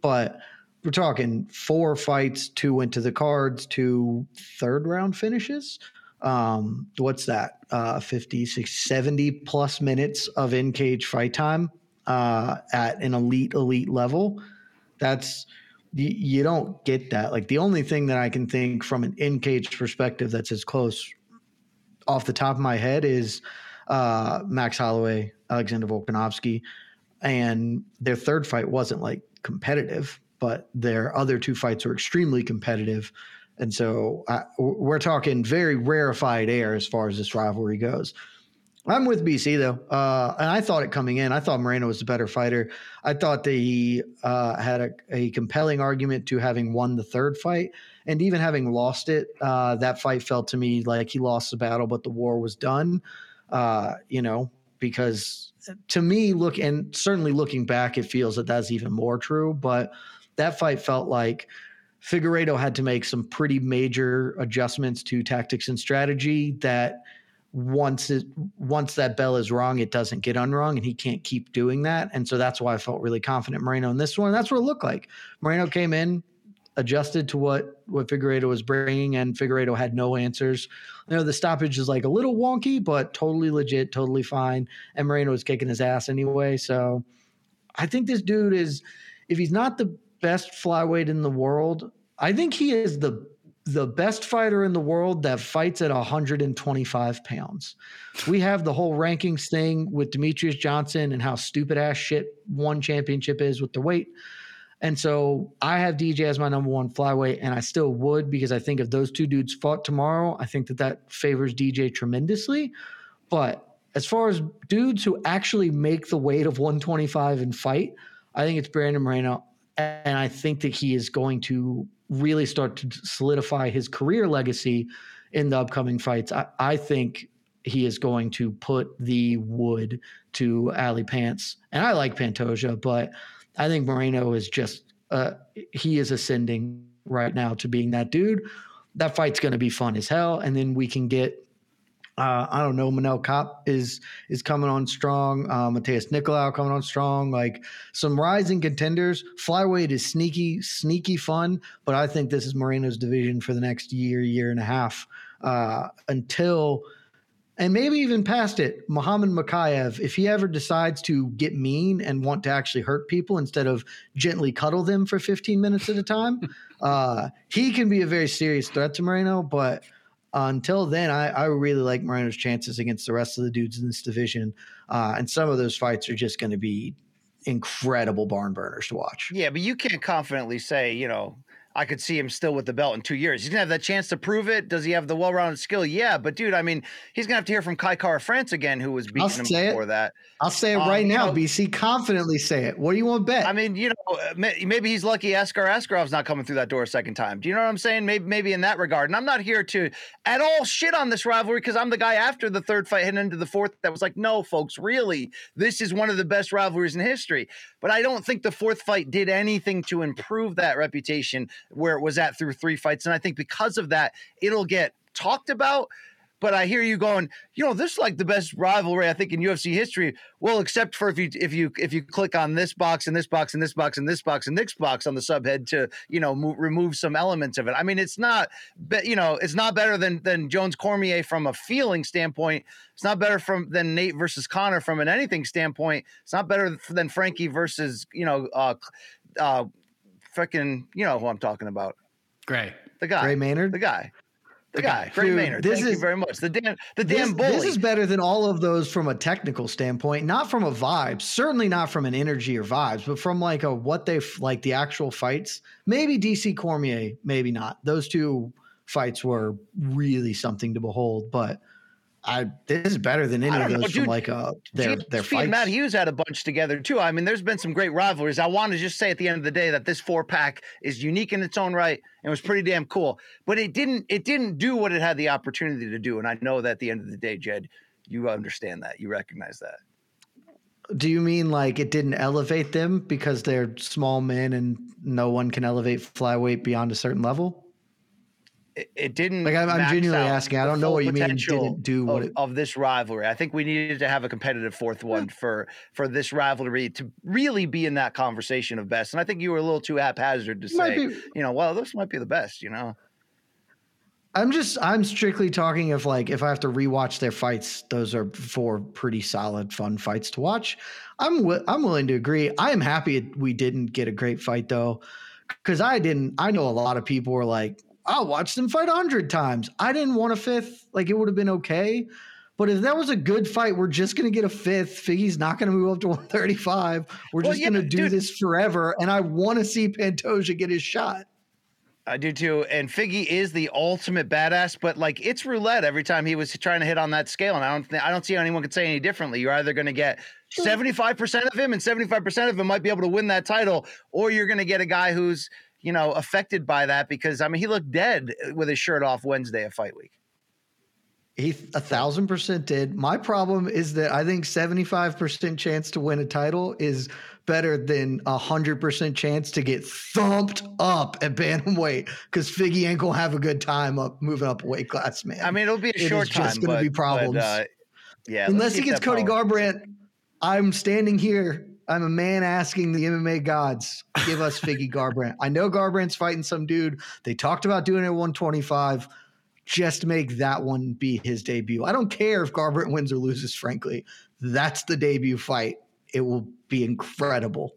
but we're talking four fights, two went to the cards, two third round finishes. Um, what's that? Uh, 50, 60, 70 plus minutes of in cage fight time uh, at an elite, elite level. That's you, you don't get that. Like the only thing that I can think from an in cage perspective that's as close off the top of my head is uh, Max Holloway, Alexander Volkanovski, and their third fight wasn't like competitive, but their other two fights were extremely competitive. And so uh, we're talking very rarefied air as far as this rivalry goes. I'm with BC though, uh, and I thought it coming in. I thought Moreno was the better fighter. I thought that he uh, had a, a, compelling argument to having won the third fight, and even having lost it. Uh, that fight felt to me like he lost the battle, but the war was done. Uh, you know, because to me, look and certainly looking back, it feels that that's even more true. But that fight felt like. Figueiredo had to make some pretty major adjustments to tactics and strategy that once it once that bell is rung, it doesn't get unrung, and he can't keep doing that. And so that's why I felt really confident Moreno in this one. That's what it looked like. Moreno came in, adjusted to what what Figueiredo was bringing, and Figueiredo had no answers. You know, the stoppage is like a little wonky, but totally legit, totally fine. And Moreno was kicking his ass anyway. So I think this dude is, if he's not the best flyweight in the world, I think he is the the best fighter in the world that fights at 125 pounds. We have the whole rankings thing with Demetrious Johnson and how stupid ass shit one championship is with the weight. And so I have DJ as my number one flyweight, and I still would because I think if those two dudes fought tomorrow, I think that that favors DJ tremendously. But as far as dudes who actually make the weight of 125 and fight, I think it's Brandon Moreno. And I think that he is going to really start to solidify his career legacy in the upcoming fights. I, I think he is going to put the wood to Ali Pants. And I like Pantoja, but I think Moreno is just uh, he is ascending right now to being that dude. That fight's going to be fun as hell, and then we can get uh, I don't know. Manel Kape is is coming on strong. Uh, Matheus Nicolau coming on strong. Like some rising contenders. Flyweight is sneaky, sneaky fun. But I think this is Moreno's division for the next year, year and a half uh, until, and maybe even past it. Muhammad Mokaev, if he ever decides to get mean and want to actually hurt people instead of gently cuddle them for 15 minutes at a time, [laughs] uh, he can be a very serious threat to Moreno. But until then, I, I, really like Moreno's chances against the rest of the dudes in this division. Uh, and some of those fights are just going to be incredible barn burners to watch. Yeah, but you can't confidently say, you know, I could see him still with the belt in two years. He didn't have that chance to prove it. Does he have the well-rounded skill? Yeah, but dude, I mean, he's gonna have to hear from Kai Kara-France again, who was beating him before it. that. I'll say it um, right now, know, BC. Confidently say it. What do you want to bet? I mean, you know, uh, maybe he's lucky Askar Askarov's not coming through that door a second time. Do you know what I'm saying? Maybe, maybe in that regard. And I'm not here to at all shit on this rivalry because I'm the guy after the third fight heading into the fourth that was like, no, folks, really, this is one of the best rivalries in history. But I don't think the fourth fight did anything to improve that reputation where it was at through three fights. And I think because of that, it'll get talked about but I hear you going, you know, this is like the best rivalry I think in UFC history. Well, except for if you if you if you click on this box and this box and this box and this box and this box on the subhead to you know move, remove some elements of it. I mean, it's not, be, you know, it's not better than than Jones Cormier from a feeling standpoint. It's not better from than Nate versus Conor from an anything standpoint. It's not better than Frankie versus you know, uh, uh, freaking, you know who I'm talking about. Gray. The guy. Gray Maynard? The guy. The guy. Gray Dude, Maynard. this Thank is- you very much. The damn the This, damn bully. this is better than all of those from a technical standpoint, not from a vibe, certainly not from an energy or vibes, but from like a what they f- like the actual fights. Maybe DC Cormier, maybe not. Those two fights were really something to behold, but I this is better than any of those know, from like uh their GSP their and fights. Matt Hughes had a bunch together too. I mean, there's been some great rivalries. I want to just say at the end of the day that this four pack is unique in its own right and was pretty damn cool. But it didn't it didn't do what it had the opportunity to do. And I know that at the end of the day, Jed, you understand that. You recognize that. Do you mean like it didn't elevate them because they're small men and no one can elevate flyweight beyond a certain level? It, it didn't Like, I'm- I'm genuinely asking. I don't know what you mean didn't do what of, it- of this rivalry. I think we needed to have a competitive fourth one for for this rivalry to really be in that conversation of best. And I think you were a little too haphazard to say, be- you know, well, this might be the best. You know, I'm just I'm strictly talking of like if I have to rewatch their fights, those are four pretty solid, fun fights to watch. I'm wi- I'm willing to agree. I am happy we didn't get a great fight though, because I didn't. I know a lot of people were like, I'll watch them fight a hundred times. I didn't want a fifth. Like it would have been okay. But if that was a good fight, we're just gonna get a fifth. Figgy's not gonna move up to [laughs] 135. We're Well, just yeah, gonna do dude. this forever. And I want to see Pantoja get his shot. I do too. And Figgy is the ultimate badass, but like it's roulette every time he was trying to hit on that scale. And I don't think I don't see how anyone could say any differently. You're either going to get 75% of him and 75% of him might be able to win that title, or you're going to get a guy who's, you know, affected by that because I mean he looked dead with his shirt off Wednesday of fight week. He a thousand percent did. My problem is that I think 75% chance to win a title is better than a hundred percent chance to get thumped up at bantamweight because Figgy ain't gonna have a good time up moving up a weight class, man. I mean, it'll be a It short time. It's just gonna but, be problems. But, uh, yeah, unless he gets Cody. Garbrandt, I'm standing here. I'm a man asking the MMA gods, give us Figgy Garbrandt. I know Garbrandt's fighting some dude. They talked about doing it at 125. Just make that one be his debut. I don't care if Garbrandt wins or loses, frankly. That's the debut fight. It will be incredible.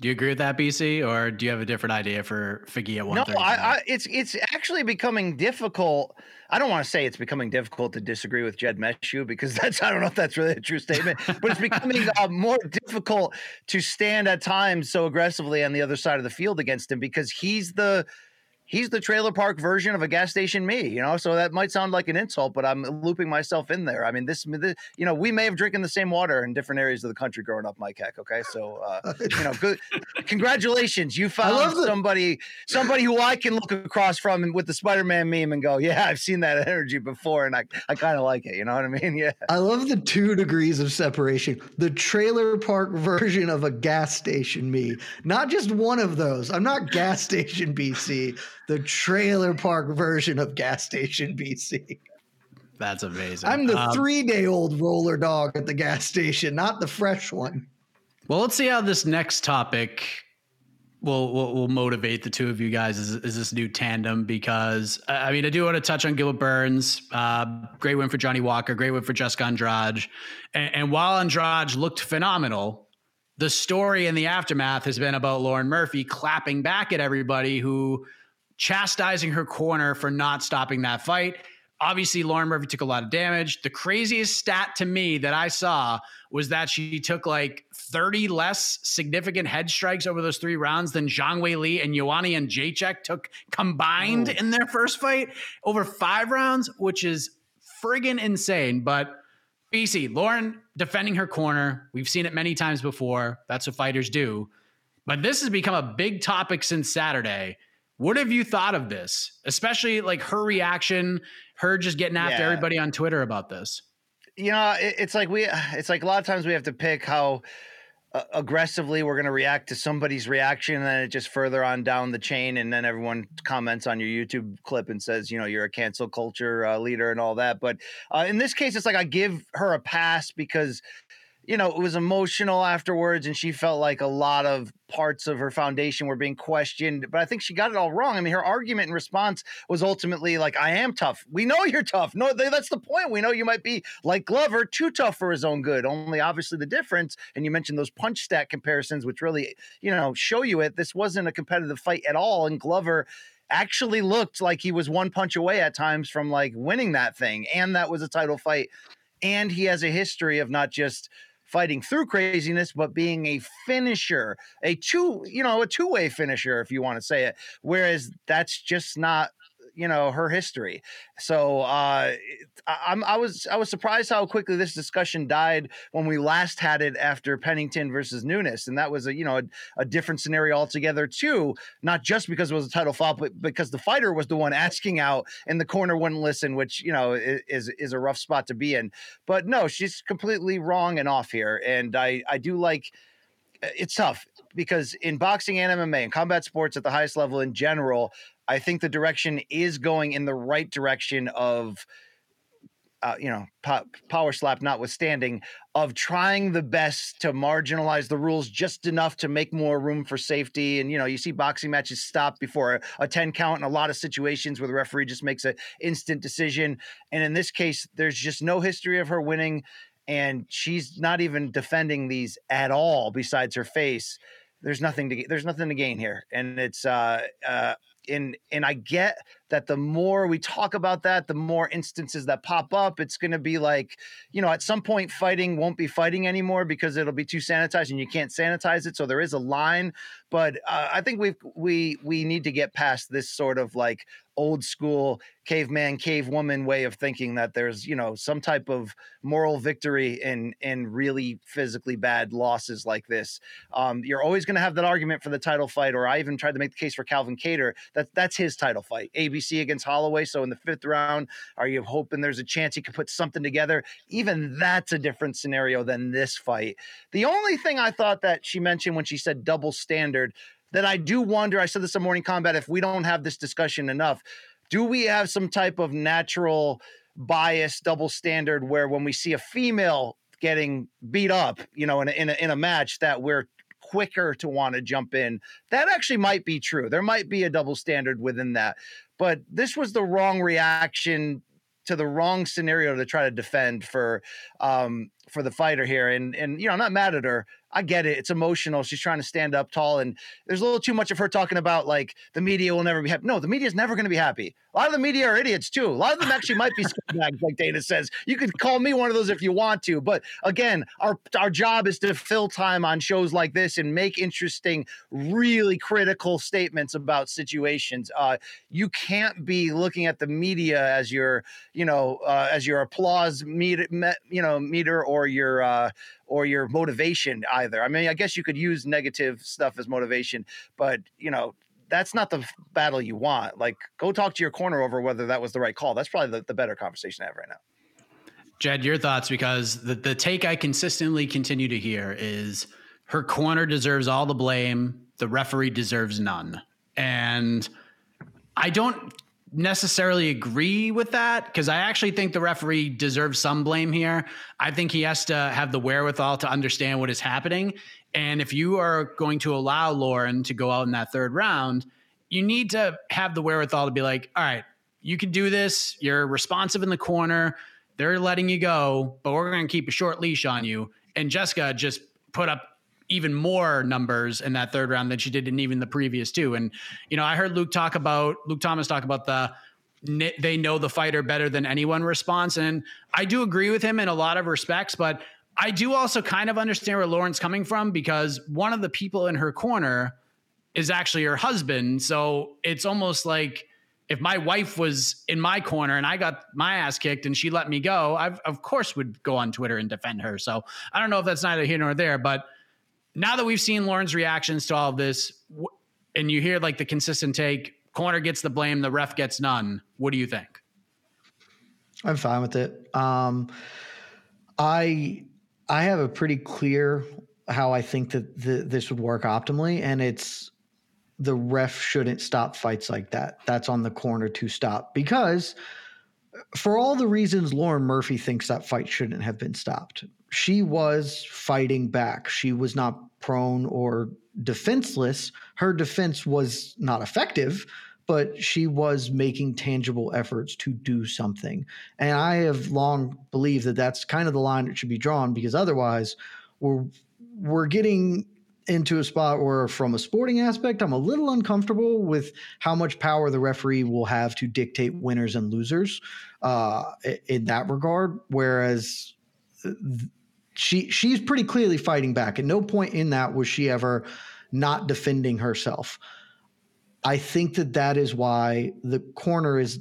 Do you agree with that, BC, or do you have a different idea for Figgy at No, 135? I, I, it's it's actually becoming difficult. I don't want to say it's becoming difficult to disagree with Jed Meshew because [laughs] that's I don't know if that's really a true statement, but it's becoming uh, more difficult to stand at times so aggressively on the other side of the field against him because he's the he's the trailer park version of a gas station me, you know. So that might sound like an insult, but I'm looping myself in there. I mean, this, this you know, we may have drinking the same water in different areas of the country growing up, Mike Heck. Okay, so uh, you know, good. [laughs] Congratulations, you found somebody somebody who I can look across from with the Spider-Man meme and go, yeah, I've seen that energy before, and I I kind of like it. You know what I mean? [laughs] Yeah. I love the two degrees of separation. The trailer park version of a gas station me. Not just one of those. I'm not gas station BC. The trailer park version of gas station BC. That's amazing. I'm the Um, three day old roller dog at the gas station, not the fresh one. Well, let's see how this next topic will will, will motivate the two of you guys. Is, is this new tandem? Because I mean, I do want to touch on Gilbert Burns. Uh, great win for Johnny Walker. Great win for Jessica Andrade. And, and while Andrade looked phenomenal, the story in the aftermath has been about Lauren Murphy clapping back at everybody who chastising her corner for not stopping that fight. Obviously, Lauren Murphy took a lot of damage. The craziest stat to me that I saw was that she took like 30 less significant head strikes over those three rounds than Zhang Weili and Joanna Jedrzejczyk took combined in their first fight over five rounds, which is friggin' insane. But BC, Lauren defending her corner. We've seen it many times before. That's what fighters do. But this has become a big topic since Saturday. What have you thought of this? Especially like her reaction, her just getting after Yeah. everybody on Twitter about this. you know it, it's like we it's like a lot of times we have to pick how uh, aggressively we're going to react to somebody's reaction and then it just further on down the chain and then everyone comments on your youtube clip and says you know you're a cancel culture uh, leader and all that but uh, in this case it's like i give her a pass because you know, it was emotional afterwards, and she felt like a lot of parts of her foundation were being questioned. But I think she got it all wrong. I mean, her argument and response was ultimately like, "I am tough. We know you're tough. No, that's the point. We know you might be like Glover, too tough for his own good. Only obviously the difference." And you mentioned those punch stat comparisons, which really, you know, show you it. This wasn't a competitive fight at all, and Glover actually looked like he was one punch away at times from like winning that thing, and that was a title fight. And he has a history of not just fighting through craziness, but being a finisher, a two, you know, a two way finisher, if you want to say it. Whereas that's just not you know her history. So uh, I, I was I was surprised how quickly this discussion died when we last had it after Pennington versus Nunes, and that was a you know a, a different scenario altogether too. Not just because it was a title fight, but because the fighter was the one asking out, and the corner wouldn't listen, which you know is is a rough spot to be in. But no, she's completely wrong and off here, and I I do like it's tough because in boxing and MMA and combat sports at the highest level in general, I think the direction is going in the right direction of, uh, you know, po- power slap notwithstanding, of trying the best to marginalize the rules just enough to make more room for safety. And, you know, you see boxing matches stop before a, a 10 count in a lot of situations where the referee just makes an instant decision. And in this case, there's just no history of her winning. And she's not even defending these at all besides her face there's nothing to there's nothing to gain here and it's uh uh and and I get that the more we talk about that, the more instances that pop up, it's going to be like, you know, at some point fighting won't be fighting anymore because it'll be too sanitized and you can't sanitize it. So there is a line, but uh, I think we we we need to get past this sort of like old school caveman cavewoman way of thinking that there's you know some type of moral victory in in really physically bad losses like this um, you're always going to have that argument for the title fight or i even tried to make the case for calvin kattar that that's his title fight abc against holloway so in the fifth round are you hoping there's a chance he could put something together even that's a different scenario than this fight the only thing i thought that she mentioned when she said double standard that I do wonder. I said this in Morning Combat. If we don't have this discussion enough, do we have some type of natural bias, double standard, where when we see a female getting beat up, you know, in a, in a, in a match, that we're quicker to want to jump in? That actually might be true. There might be a double standard within that, but this was the wrong reaction to the wrong scenario to try to defend for um for the fighter here and and you know I'm not mad at her I get it. It's emotional. She's trying to stand up tall, and there's a little too much of her talking about like the media will never be happy. No, the media is never going to be happy. A lot of the media are idiots too. A lot of them actually might be scumbags, like Dana says. You could call me one of those if you want to, but again, our our job is to fill time on shows like this and make interesting, really critical statements about situations. Uh, you can't be looking at the media as your, you know, uh, as your applause meter, you know, meter or your uh, or your motivation either. I mean, I guess you could use negative stuff as motivation, but you know, that's not the battle you want. Like, go talk to your corner over whether that was the right call. That's probably the, the better conversation to have right now. Jed, your thoughts because the, the take I consistently continue to hear is her corner deserves all the blame, the referee deserves none. And I don't necessarily agree with that because I actually think the referee deserves some blame here. I think he has to have the wherewithal to understand what is happening. And if you are going to allow Lauren to go out in that third round, you need to have the wherewithal to be like, all right, you can do this. You're responsive in the corner. They're letting you go, but we're going to keep a short leash on you. And Jessica just put up even more numbers in that third round than she did in even the previous two. And you know, I heard Luke talk about Luke Thomas talk about the they know the fighter better than anyone response, and I do agree with him in a lot of respects, but I do also kind of understand where Lauren's coming from because one of the people in her corner is actually her husband. So it's almost like if my wife was in my corner and I got my ass kicked and she let me go, I of course would go on Twitter and defend her. So I don't know if that's neither here nor there, but now that we've seen Lauren's reactions to all of this, and you hear like the consistent take, corner gets the blame, the ref gets none. What do you think? I'm fine with it. Um, I I have a pretty clear how I think that the, this would work optimally, and it's the ref shouldn't stop fights like that. That's on the corner to stop because for all the reasons Lauren Murphy thinks that fight shouldn't have been stopped, she was fighting back. She was not prone or defenseless. Her defense was not effective, but she was making tangible efforts to do something. And I have long believed that that's kind of the line that should be drawn because otherwise we're we're getting into a spot where from a sporting aspect i'm a little uncomfortable with how much power the referee will have to dictate winners and losers uh, in that regard whereas uh, she she's pretty clearly fighting back at no point in that was she ever not defending herself i think that that is why the corner is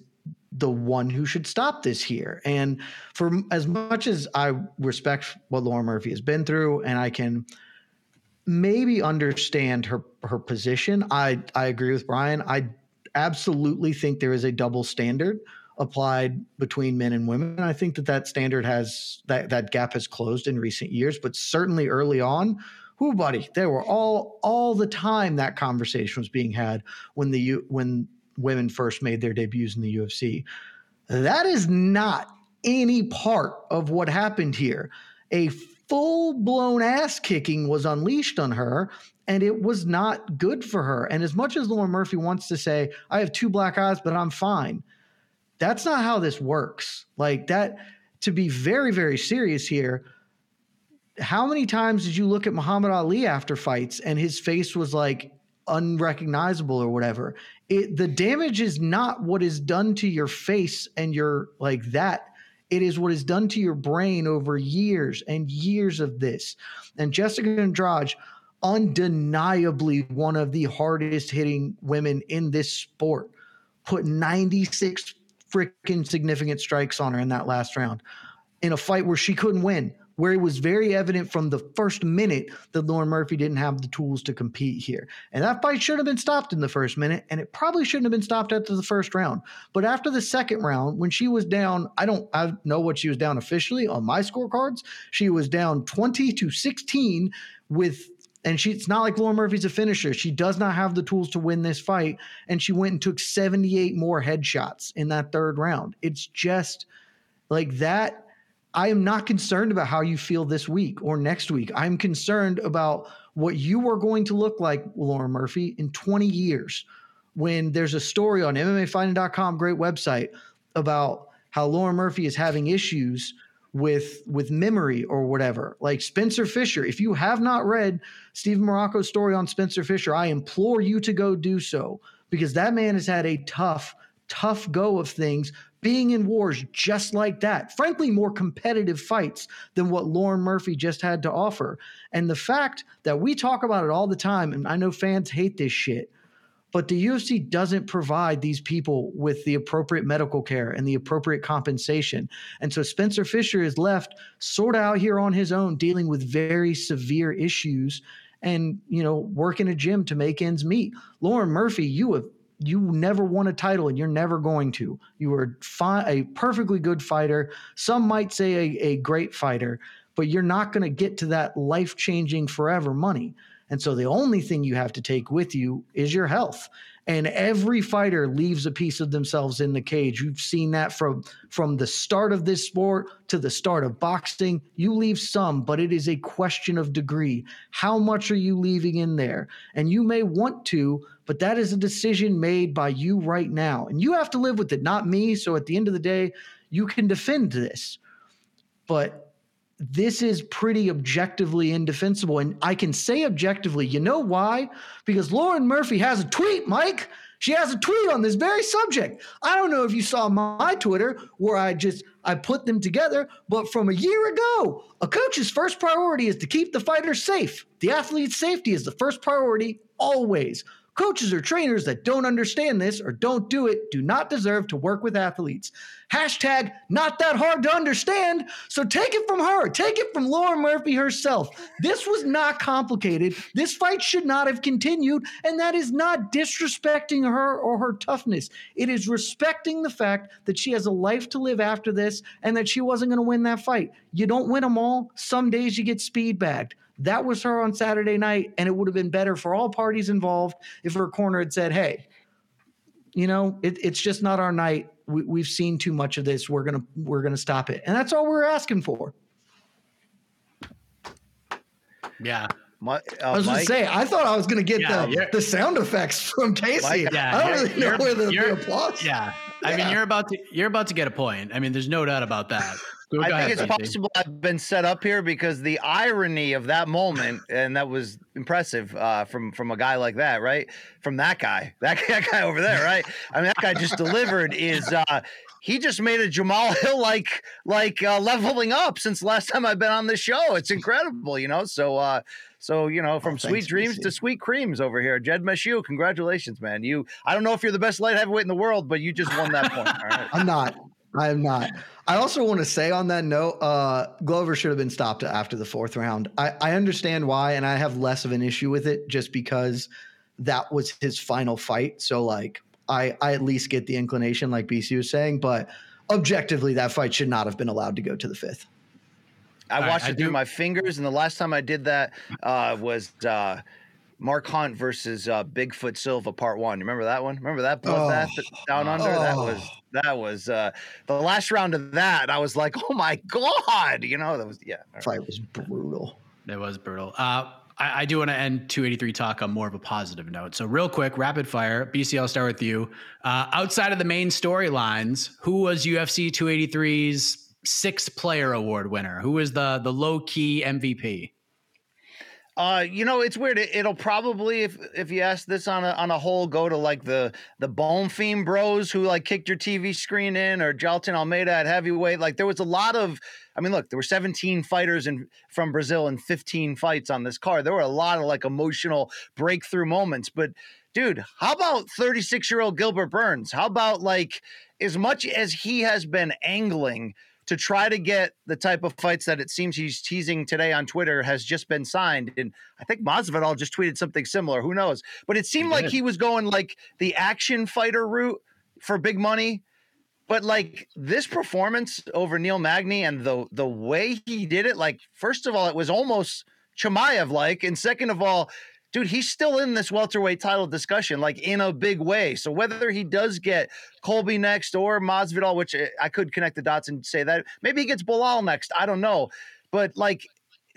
the one who should stop this here. And for as much as I respect what Laura Murphy has been through, and I can maybe understand her her position. I I agree with Brian. I absolutely think there is a double standard applied between men and women. I think that that standard has that that gap has closed in recent years, but certainly early on, who buddy, there were all all the time that conversation was being had when the when women first made their debuts in the UFC. That is not any part of what happened here. A full blown ass kicking was unleashed on her and it was not good for her. And as much as Lauren Murphy wants to say, I have two black eyes, but I'm fine, that's not how this works. Like that, to be very, very serious here, how many times did you look at Muhammad Ali after fights and his face was like unrecognizable or whatever? It, the damage is not what is done to your face and your like that it is what is done to your brain over years and years of this. And Jessica Andrade, undeniably one of the hardest hitting women in this sport, put 96 freaking significant strikes on her in that last round in a fight where she couldn't win where it was very evident from the first minute that Lauren Murphy didn't have the tools to compete here. And that fight should have been stopped in the first minute, and it probably shouldn't have been stopped after the first round. But after the second round, when she was down, I don't I know what she was down officially on my scorecards. She was down 20 to 16 with and she, it's not like Laura Murphy's a finisher. She does not have the tools to win this fight. And she went and took 78 more headshots in that third round. It's just like that I am not concerned about how you feel this week or next week. I'm concerned about what you are going to look like, Laura Murphy, in 20 years when there's a story on MMAfighting.com, great website, about how Laura Murphy is having issues with with memory or whatever. Like Spencer Fisher, if you have not read Steven Marrocco's story on Spencer Fisher, I implore you to go do so because that man has had a tough, tough go of things being in wars just like that. Frankly, more competitive fights than what Lauren Murphy just had to offer. And the fact that we talk about it all the time, and I know fans hate this shit, but the UFC doesn't provide these people with the appropriate medical care and the appropriate compensation. And so Spencer Fisher is left sort of out here on his own, dealing with very severe issues and, you know, working a gym to make ends meet. Lauren Murphy, you have you never won a title and you're never going to. You are fi- a perfectly good fighter. Some might say a, a great fighter, but you're not going to get to that life changing forever money. And so the only thing you have to take with you is your health. And every fighter leaves a piece of themselves in the cage. You've seen that from from the start of this sport to the start of boxing. You leave some, but it is a question of degree. How much are you leaving in there? And you may want to, but that is a decision made by you right now. And you have to live with it, not me. So at the end of the day, you can defend this. But this is pretty objectively indefensible. And I can say objectively, you know why? Because Lauren Murphy has a tweet, Mike. She has a tweet on this very subject. I don't know if you saw my Twitter where I just I put them together, but from a year ago, a coach's first priority is to keep the fighter safe. The athlete's safety is the first priority always. Coaches or trainers that don't understand this or don't do it do not deserve to work with athletes. Hashtag not that hard to understand. So take it from her. Take it from Laura Murphy herself. This was not complicated. This fight should not have continued. And that is not disrespecting her or her toughness. It is respecting the fact that she has a life to live after this and that she wasn't going to win that fight. You don't win them all. Some days you get speed bagged. That was her on Saturday night, and it would have been better for all parties involved if her corner had said, "Hey, you know, it, it's just not our night. We, we've seen too much of this. We're gonna we're gonna stop it." And that's all we're asking for. Yeah. My, uh, I was Mike, gonna say, I thought I was gonna get Yeah, the, the sound effects from Casey. Mike, yeah, I don't really know where the, the applause. Yeah. I mean, you're about to you're about to get a point. I mean, there's no doubt about that. Go- I think ahead, it's Casey. possible I've been set up here because the irony of that moment, and that was impressive uh, from from a guy like that, right? From that guy, [laughs] that, that guy over there, right? I mean, that guy just delivered. Is uh, he just made a Jamahal [laughs] Hill like like uh, leveling up since last time I've been on the show? It's incredible, you know. So uh, so you know, from Oh, sweet dreams to sweet creams over here, Jed Meshew. Congratulations, man. You I don't know if you're the best light heavyweight in the world, but you just won that point. All right. [laughs] I'm not. I am not. I also want to say on that note, uh, Glover should have been stopped after the fourth round. I, I understand why, and I have less of an issue with it just because that was his final fight. So, like, I, I at least get the inclination, like BC was saying, but objectively, that fight should not have been allowed to go to the fifth. I watched I it through do- my fingers, and the last time I did that uh, was uh, Mark Hunt versus uh, Bigfoot Silva Part One. You remember that one? Remember that bloodbath down under? That was Oh. that was uh, the last round of that. I was like, oh my god, you know that was yeah. all right. Fight was brutal. That was brutal. Uh, I, I do want to end 283 talk on more of a positive note. So, real quick, rapid fire. BC, I'll start with you. Uh, outside of the main storylines, who was UFC 283's sixth player award winner? Who was the the low key MVP? Uh, you know, it's weird. It, it'll probably, if if you ask this on a on a whole, go to like the the Bonfim Bros who like kicked your TV screen in, or Jailton Almeida at heavyweight. Like there was a lot of, I mean, look, there were 17 fighters in from Brazil and 15 fights on this card. There were a lot of like emotional breakthrough moments. But dude, how about 36 year old Gilbert Burns? How about like as much as he has been angling to try to get the type of fights that it seems he's teasing today on Twitter has just been signed. And I think Masvidal just tweeted something similar. Who knows? But it seemed He like he was going like the action fighter route for big money. But like this performance over Neil Magny and the the way he did it, like first of all, it was almost Chimaev like, and second of all, dude, he's still in this welterweight title discussion, like in a big way. So whether he does get Colby next or Masvidal, which uh, I could connect the dots and say that maybe he gets Belal next, I don't know, but like.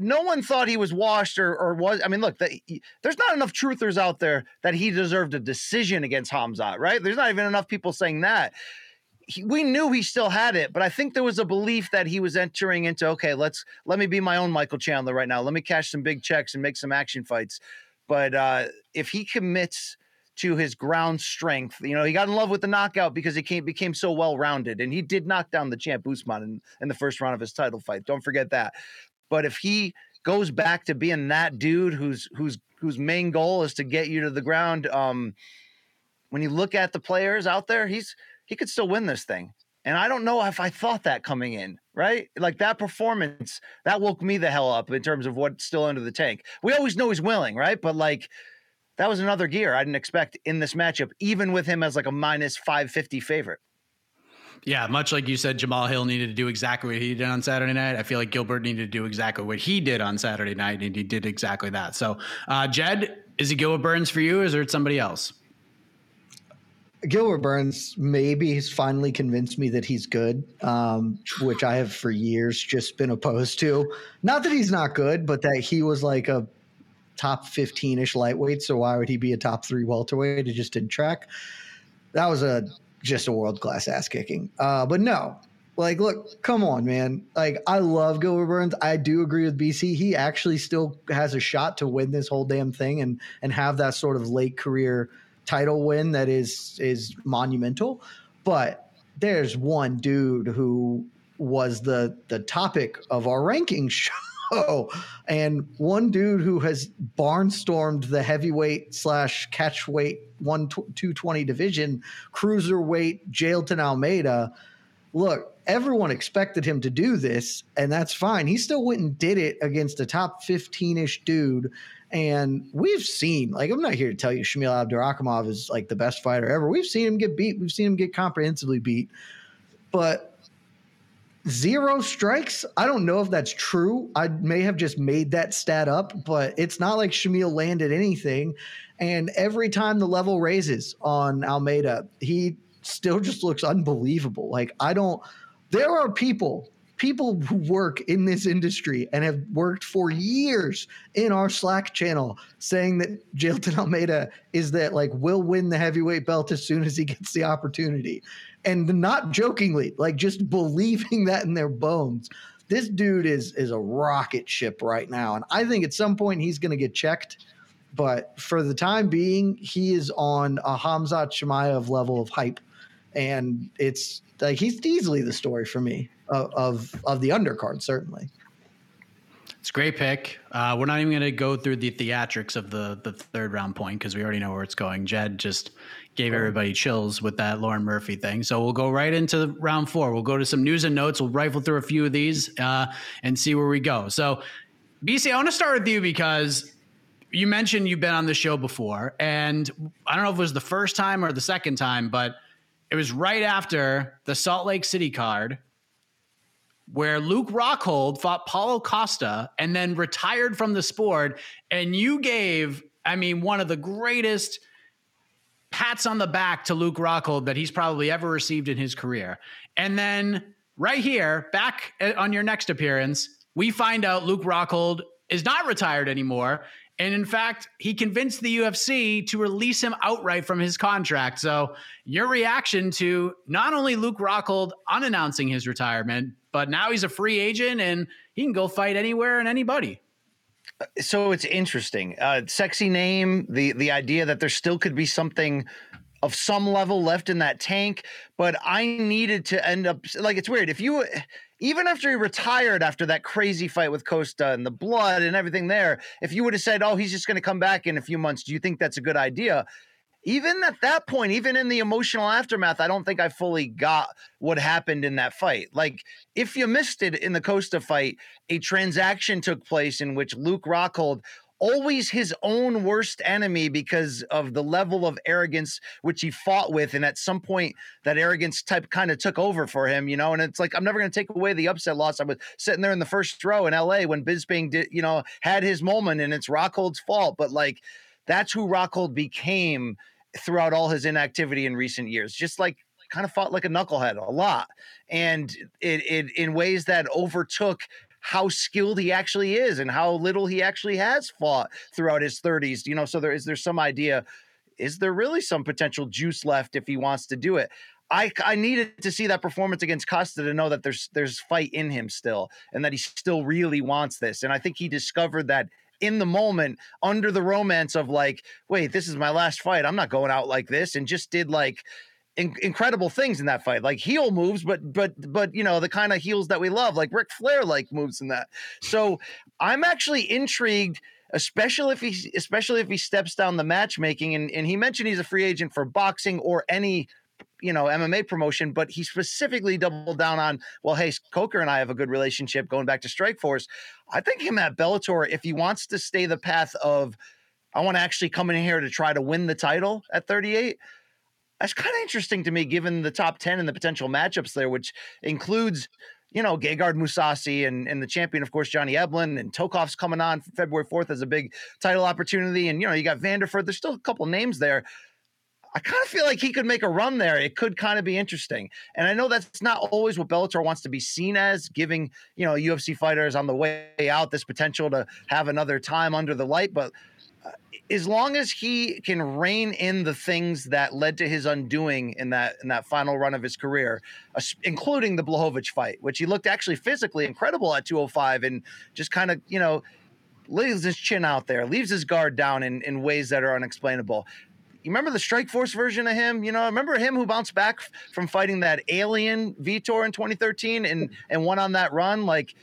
No one thought he was washed or, or was. I mean, look, the, he- there's not enough truthers out there that he deserved a decision against Hamzat, right? There's not even enough people saying that he, we knew he still had it, but I think there was a belief that he was entering into okay, let's let me be my own Michael Chandler right now. Let me cash some big checks and make some action fights. But uh, if he commits to his ground strength, you know, he got in love with the knockout because he came, became so well rounded, and he did knock down the champ Usman in, in the first round of his title fight. Don't forget that. But if he goes back to being that dude whose whose whose main goal is to get you to the ground, um, when you look at the players out there, he's he could still win this thing. And I don't know if I thought that coming in, right? Like that performance, that woke me the hell up in terms of what's still under the tank. We always know he's willing, right? But like that was another gear I didn't expect in this matchup, even with him as like a minus 550 favorite. Yeah, much like you said, Jamahal Hill needed to do exactly what he did on Saturday night. I feel like Gilbert needed to do exactly what he did on Saturday night, and he did exactly that. So, uh, Jed, is it Gilbert Burns for you, or is it somebody else? Gilbert Burns maybe has finally convinced me that he's good, um, which I have for years just been opposed to. Not that he's not good, but that he was like a top 15 ish lightweight. So why would he be a top three welterweight? It just didn't track. That was a just a world class ass kicking. Uh, but no, like, look, come on, man. Like, I love Gilbert Burns. I do agree with BC. He actually still has a shot to win this whole damn thing and and have that sort of late career title win that is is monumental. But there's one dude who was the the topic of our ranking [laughs] show, and one dude who has barnstormed the heavyweight slash catchweight one two twenty division, cruiserweight Jailton Almeida. Look, everyone expected him to do this, and that's fine. He still went and did it against a top 15 ish dude. And we've seen, like, I'm not here to tell you Shamil Abdurakhimov is like the best fighter ever. We've seen him get beat. We've seen him get comprehensively beat. But zero strikes. I don't know if that's true. I may have just made that stat up, but it's not like Shamil landed anything. And every time the level raises on Almeida, he still just looks unbelievable. Like, I don't, there are people people who work in this industry and have worked for years in our Slack channel saying that Jailton Almeida is that like will win the heavyweight belt as soon as he gets the opportunity. And not jokingly, like just believing that in their bones. This dude is is a rocket ship right now. And I think at some point he's gonna get checked. But for the time being, he is on a Hamzat Chimaev level of hype. And it's like he's easily the story for me of of, of the undercard, certainly. It's a great pick. Uh, we're not even going to go through the theatrics of the the third round point because we already know where it's going. Jed just gave everybody chills with that Lauren Murphy thing. So we'll go right into round four. We'll go to some news and notes. We'll rifle through a few of these uh, and see where we go. So, BC, I want to start with you because you mentioned you've been on the show before, and I don't know if it was the first time or the second time, but it was right after the Salt Lake City card where Luke Rockhold fought Paulo Costa and then retired from the sport. And you gave, I mean, one of the greatest pats on the back to Luke Rockhold that he's probably ever received in his career. And then right here, back eh, on your next appearance, we find out Luke Rockhold is not retired anymore. And in fact, he convinced the UFC to release him outright from his contract. So, your reaction to not only Luke Rockhold unannouncing his retirement, but now he's a free agent and he can go fight anywhere and anybody. So it's interesting. Uh, sexy name. The the idea that there still could be something of some level left in that tank, but I needed to end up like it's weird. If you even after he retired after that crazy fight with Costa and the blood and everything there, if you would have said, "Oh, he's just going to come back in a few months," do you think that's a good idea? even at that point, even in the emotional aftermath, I don't think I fully got what happened in that fight. Like, if you missed it in the Costa fight, a transaction took place in which Luke Rockhold, always his own worst enemy because of the level of arrogance which he fought with. And at some point, that arrogance type kind of took over for him, you know. And it's like, I'm never going to take away the upset loss. I was sitting there in the first row in LA when Bisping did, you know, had his moment and it's Rockhold's fault. But like, that's who Rockhold became throughout all his inactivity in recent years. Just like kind of fought like a knucklehead a lot, and it, it in ways that overtook how skilled he actually is and how little he actually has fought throughout his 30s. You know, so there is there some idea is there really some potential juice left if he wants to do it? I, I needed to see that performance against Costa to know that there's there's fight in him still and that he still really wants this. And I think he discovered that in the moment under the romance of like, wait, this is my last fight. I'm not going out like this, and just did like in- incredible things in that fight, like heel moves, but but but you know the kind of heels that we love, like Ric Flair like moves in that. So I'm actually intrigued especially if he especially if he steps down the matchmaking and, and he mentioned he's a free agent for boxing or any you know MMA promotion, but he specifically doubled down on, well, hey, Coker and I have a good relationship going back to Strikeforce. I think him at Bellator, if he wants to stay the path of, I want to actually come in here to try to win the title at 38. That's kind of interesting to me, given the top 10 and the potential matchups there, which includes you know, Gegard Mousasi and, and the champion, of course, Johnny Eblen and Tokov's coming on February 4th as a big title opportunity. And, you know, you got Vanderford. There's still a couple names there. I kind of feel like he could make a run there. It could kind of be interesting. And I know that's not always what Bellator wants to be seen as, giving, you know, UFC fighters on the way out this potential to have another time under the light. But as long as he can rein in the things that led to his undoing in that in that final run of his career, uh, including the Blachowicz fight, which he looked actually physically incredible at 205 and just kind of, you know, leaves his chin out there, leaves his guard down in, in ways that are unexplainable you remember the Strikeforce version of him? You know, remember him who bounced back from fighting that alien Vitor in 2013 and and won on that run. Like,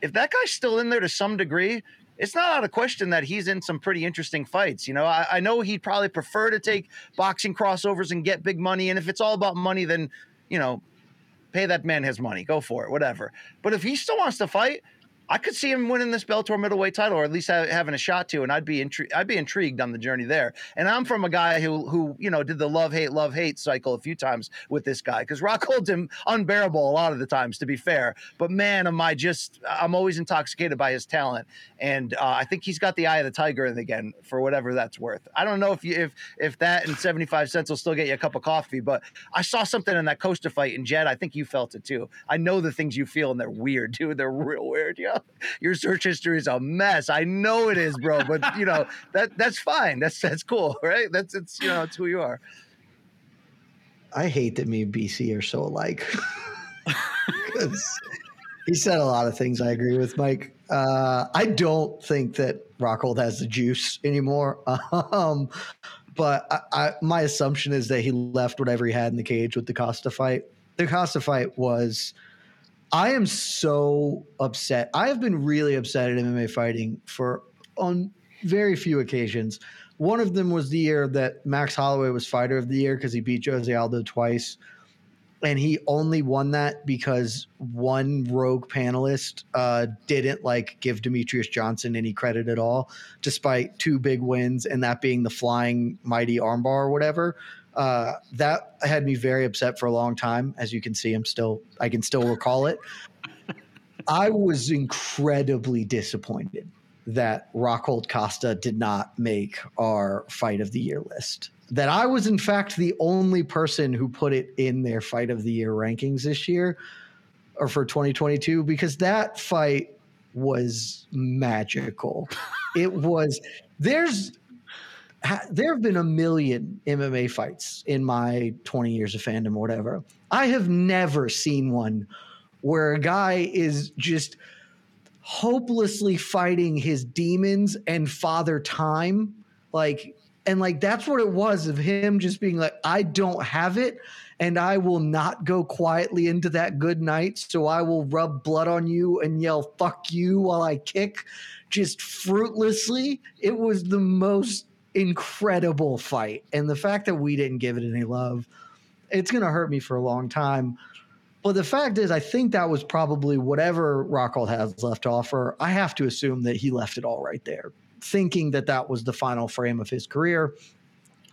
if that guy's still in there to some degree, it's not out of question that he's in some pretty interesting fights. You know, I, I know he'd probably prefer to take boxing crossovers and get big money. And if it's all about money, then you know, pay that man his money, go for it, whatever. But if he still wants to fight, I could see him winning this Bellator middleweight title, or at least ha- having a shot to, and I'd be intri- I'd be intrigued on the journey there. And I'm from a guy who who you know did the love hate love hate cycle a few times with this guy because Rock holds him unbearable a lot of the times, to be fair. But man, am I just I'm always intoxicated by his talent, and uh, I think he's got the eye of the tiger again for whatever that's worth. I don't know if you if if that and 75 cents will still get you a cup of coffee, but I saw something in that Costa fight in Jed. I think you felt it too. I know the things you feel, and they're weird, dude. They're real weird. Yeah, [laughs] your search history is a mess. I know it is, bro. But you know that that's fine. That's that's cool, [laughs] right? That's it's you know it's who you are. I hate that me and BC are so alike. [laughs] he said a lot of things I agree with, Mike. Uh, I don't think that Rockhold has the juice anymore. Um, but I, I, my assumption is that he left whatever he had in the cage with the Costa fight. The Costa fight was. I am so upset. I have been really upset at MMA fighting for on very few occasions. One of them was the year that Max Holloway was fighter of the year because he beat Jose Aldo twice. And he only won that because one rogue panelist uh, didn't like give Demetrious Johnson any credit at all, despite two big wins and that being the flying mighty armbar or whatever. Uh, that had me very upset for a long time. As you can see, I'm still I can still recall it. [laughs] I was incredibly disappointed that Rockhold Costa did not make our fight of the year list. That I was, in fact, the only person who put it in their fight of the year rankings this year or for 2022 because that fight was magical. [laughs] it was, there's, there have been a million MMA fights in my 20 years of fandom or whatever. I have never seen one where a guy is just hopelessly fighting his demons and father time like and like that's what it was of him just being like i don't have it and i will not go quietly into that good night so i will rub blood on you and yell fuck you while i kick just fruitlessly it was the most incredible fight and the fact that we didn't give it any love it's going to hurt me for a long time but the fact is, I think that was probably whatever Rockhold has left to offer. I have to assume that he left it all right there, thinking that that was the final frame of his career.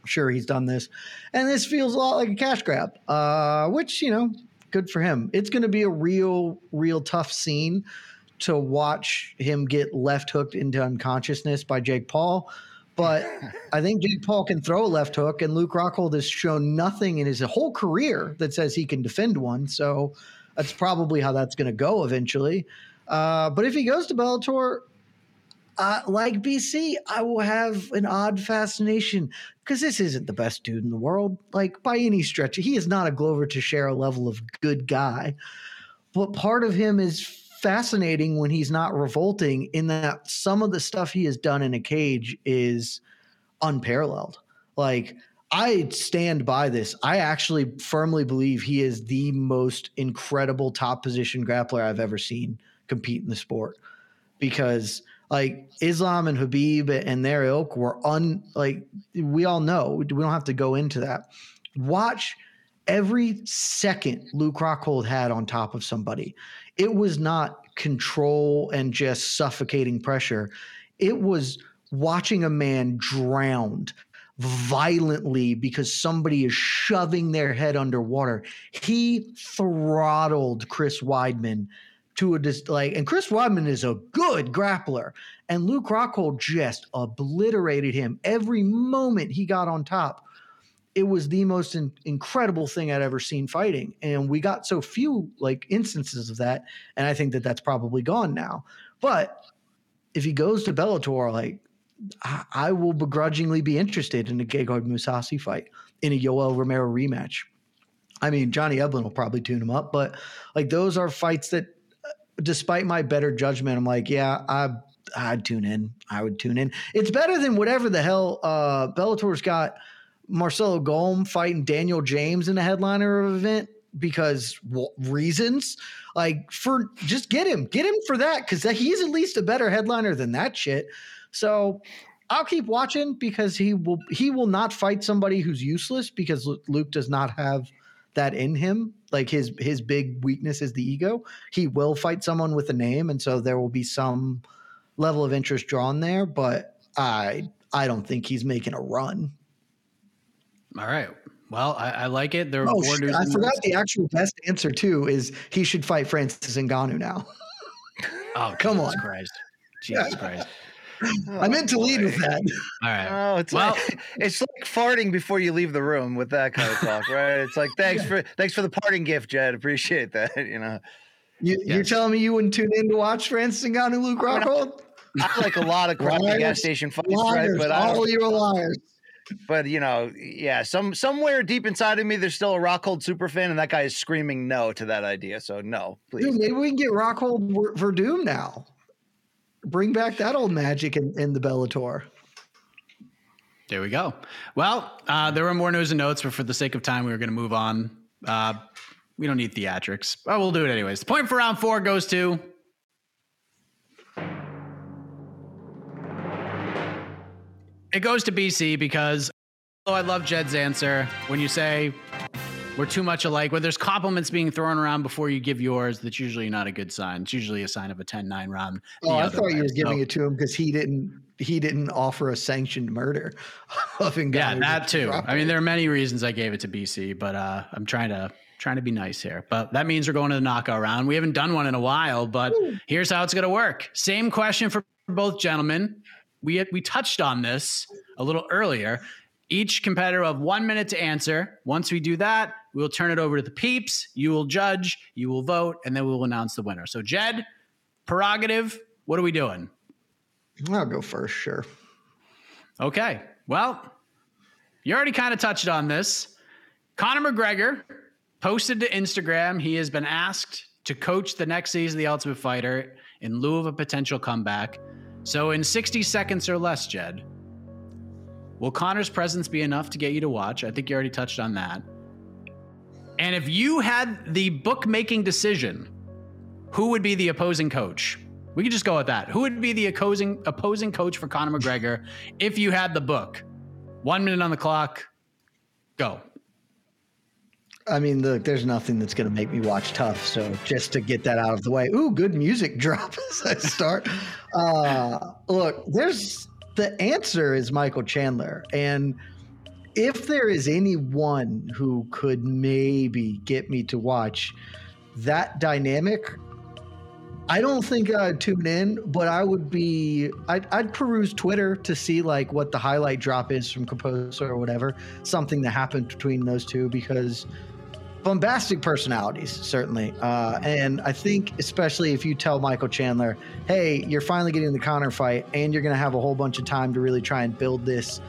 Sure, he's done this. And this feels a lot like a cash grab, uh, which, you know, good for him. It's going to be a real, real tough scene to watch him get left hooked into unconsciousness by Jake Paul. But [laughs] I think Jake Paul can throw a left hook, and Luke Rockhold has shown nothing in his whole career that says he can defend one. So that's probably how that's going to go eventually. Uh, but if he goes to Bellator, uh, like BC, I will have an odd fascination because this isn't the best dude in the world. Like by any stretch, he is not a Glover Teixeira level of good guy. But part of him is fascinating when he's not revolting in that some of the stuff he has done in a cage is unparalleled. Like I stand by this. I actually firmly believe he is the most incredible top position grappler I've ever seen compete in the sport because like Islam and Khabib and their ilk were un like we all know we don't have to go into that. Watch every second Luke Rockhold had on top of somebody. It was not control and just suffocating pressure. It was watching a man drowned violently because somebody is shoving their head underwater. He throttled Chris Weidman to a dis- like, and Chris Weidman is a good grappler, and Luke Rockhold just obliterated him every moment he got on top. It was the most in- incredible thing I'd ever seen fighting, and we got so few like instances of that, and I think that that's probably gone now. But if he goes to Bellator, like I, I will begrudgingly be interested in a Gegard Mousasi fight in a Yoel Romero rematch. I mean, Johnny Eblen will probably tune him up, but like those are fights that, uh, despite my better judgment, I'm like, yeah, I, I'd tune in. I would tune in. It's better than whatever the hell uh, Bellator's got. Marcelo Golm fighting Daniel James in a headliner of event because reasons like for just get him, get him for that because he's at least a better headliner than that shit. So I'll keep watching because he will he will not fight somebody who's useless because Luke does not have that in him. Like his his big weakness is the ego. He will fight someone with a name, and so there will be some level of interest drawn there. But I I don't think he's making a run. All right. Well, I, I like it. There are Oh, more shit, news I forgot the actual best answer too. Is he should fight Francis Ngannou now? [laughs] Oh, Come Jesus on. Christ. Jesus Christ. [laughs] I meant to lead with that. All right. Oh, it's Well- like [laughs] it's like farting before you leave the room with that kind of talk, right? It's like thanks for thanks for the parting gift, Jed. Appreciate that. You know, You, You're Yes. telling me you wouldn't tune in to watch Francis Ngannou, Luke Rockhold? I like a lot of crappy Liars, gas station fights, right? But I all don't, you are liars. But you know, yeah, some somewhere deep inside of me, there's still a Rockhold super fan, and that guy is screaming no to that idea. So no, please. Dude, maybe we can get Rockhold Ver- Werdum now. Bring back that old magic in, in the Bellator. There we go. Well, uh, there were more news and notes, but for the sake of time, we were going to move on. Uh, we don't need theatrics, but we'll do it anyways. The point for round four goes to. It goes to BC because although I love Jed's answer, when you say we're too much alike, when there's compliments being thrown around before you give yours, that's usually not a good sign. It's usually a sign of a 10 9 round. Oh, I thought way. you were giving So- it to him because he didn't he didn't offer a sanctioned murder [laughs] of Ngannou. Yeah, that too. I mean, there are many reasons I gave it to BC, but uh, I'm trying to trying to be nice here. But that means we're going to the knockout round. We haven't done one in a while, but here's how it's going to work. Same question for both gentlemen. We we touched on this a little earlier. Each competitor will have one minute to answer. Once we do that, we'll turn it over to the peeps. You will judge, you will vote, and then we will announce the winner. So, Jed, prerogative. What are we doing? I'll go first, sure. Okay. Well, you already kind of touched on this. Conor McGregor posted to Instagram he has been asked to coach the next season of The Ultimate Fighter in lieu of a potential comeback. So, in 60 seconds or less, Jed, will Conor's presence be enough to get you to watch? I think you already touched on that. And if you had the bookmaking decision, who would be the opposing coach? We could just go with that. Who would be the opposing opposing coach for Conor McGregor if you had the book? One minute on the clock. Go. I mean, look, there's nothing that's going to make me watch TUF. So just to get that out of the way, ooh, good music [laughs] drop as I start. uh, look, there's the answer is Michael Chandler, and if there is anyone who could maybe get me to watch that dynamic, I don't think I'd tune in, but I would be. I'd, I'd peruse Twitter to see like what the highlight drop is from Composer or whatever, something that happened between those two because bombastic personalities certainly, uh, and I think especially if you tell Michael Chandler, "Hey, you're finally getting the Conor fight, and you're going to have a whole bunch of time to really try and build this."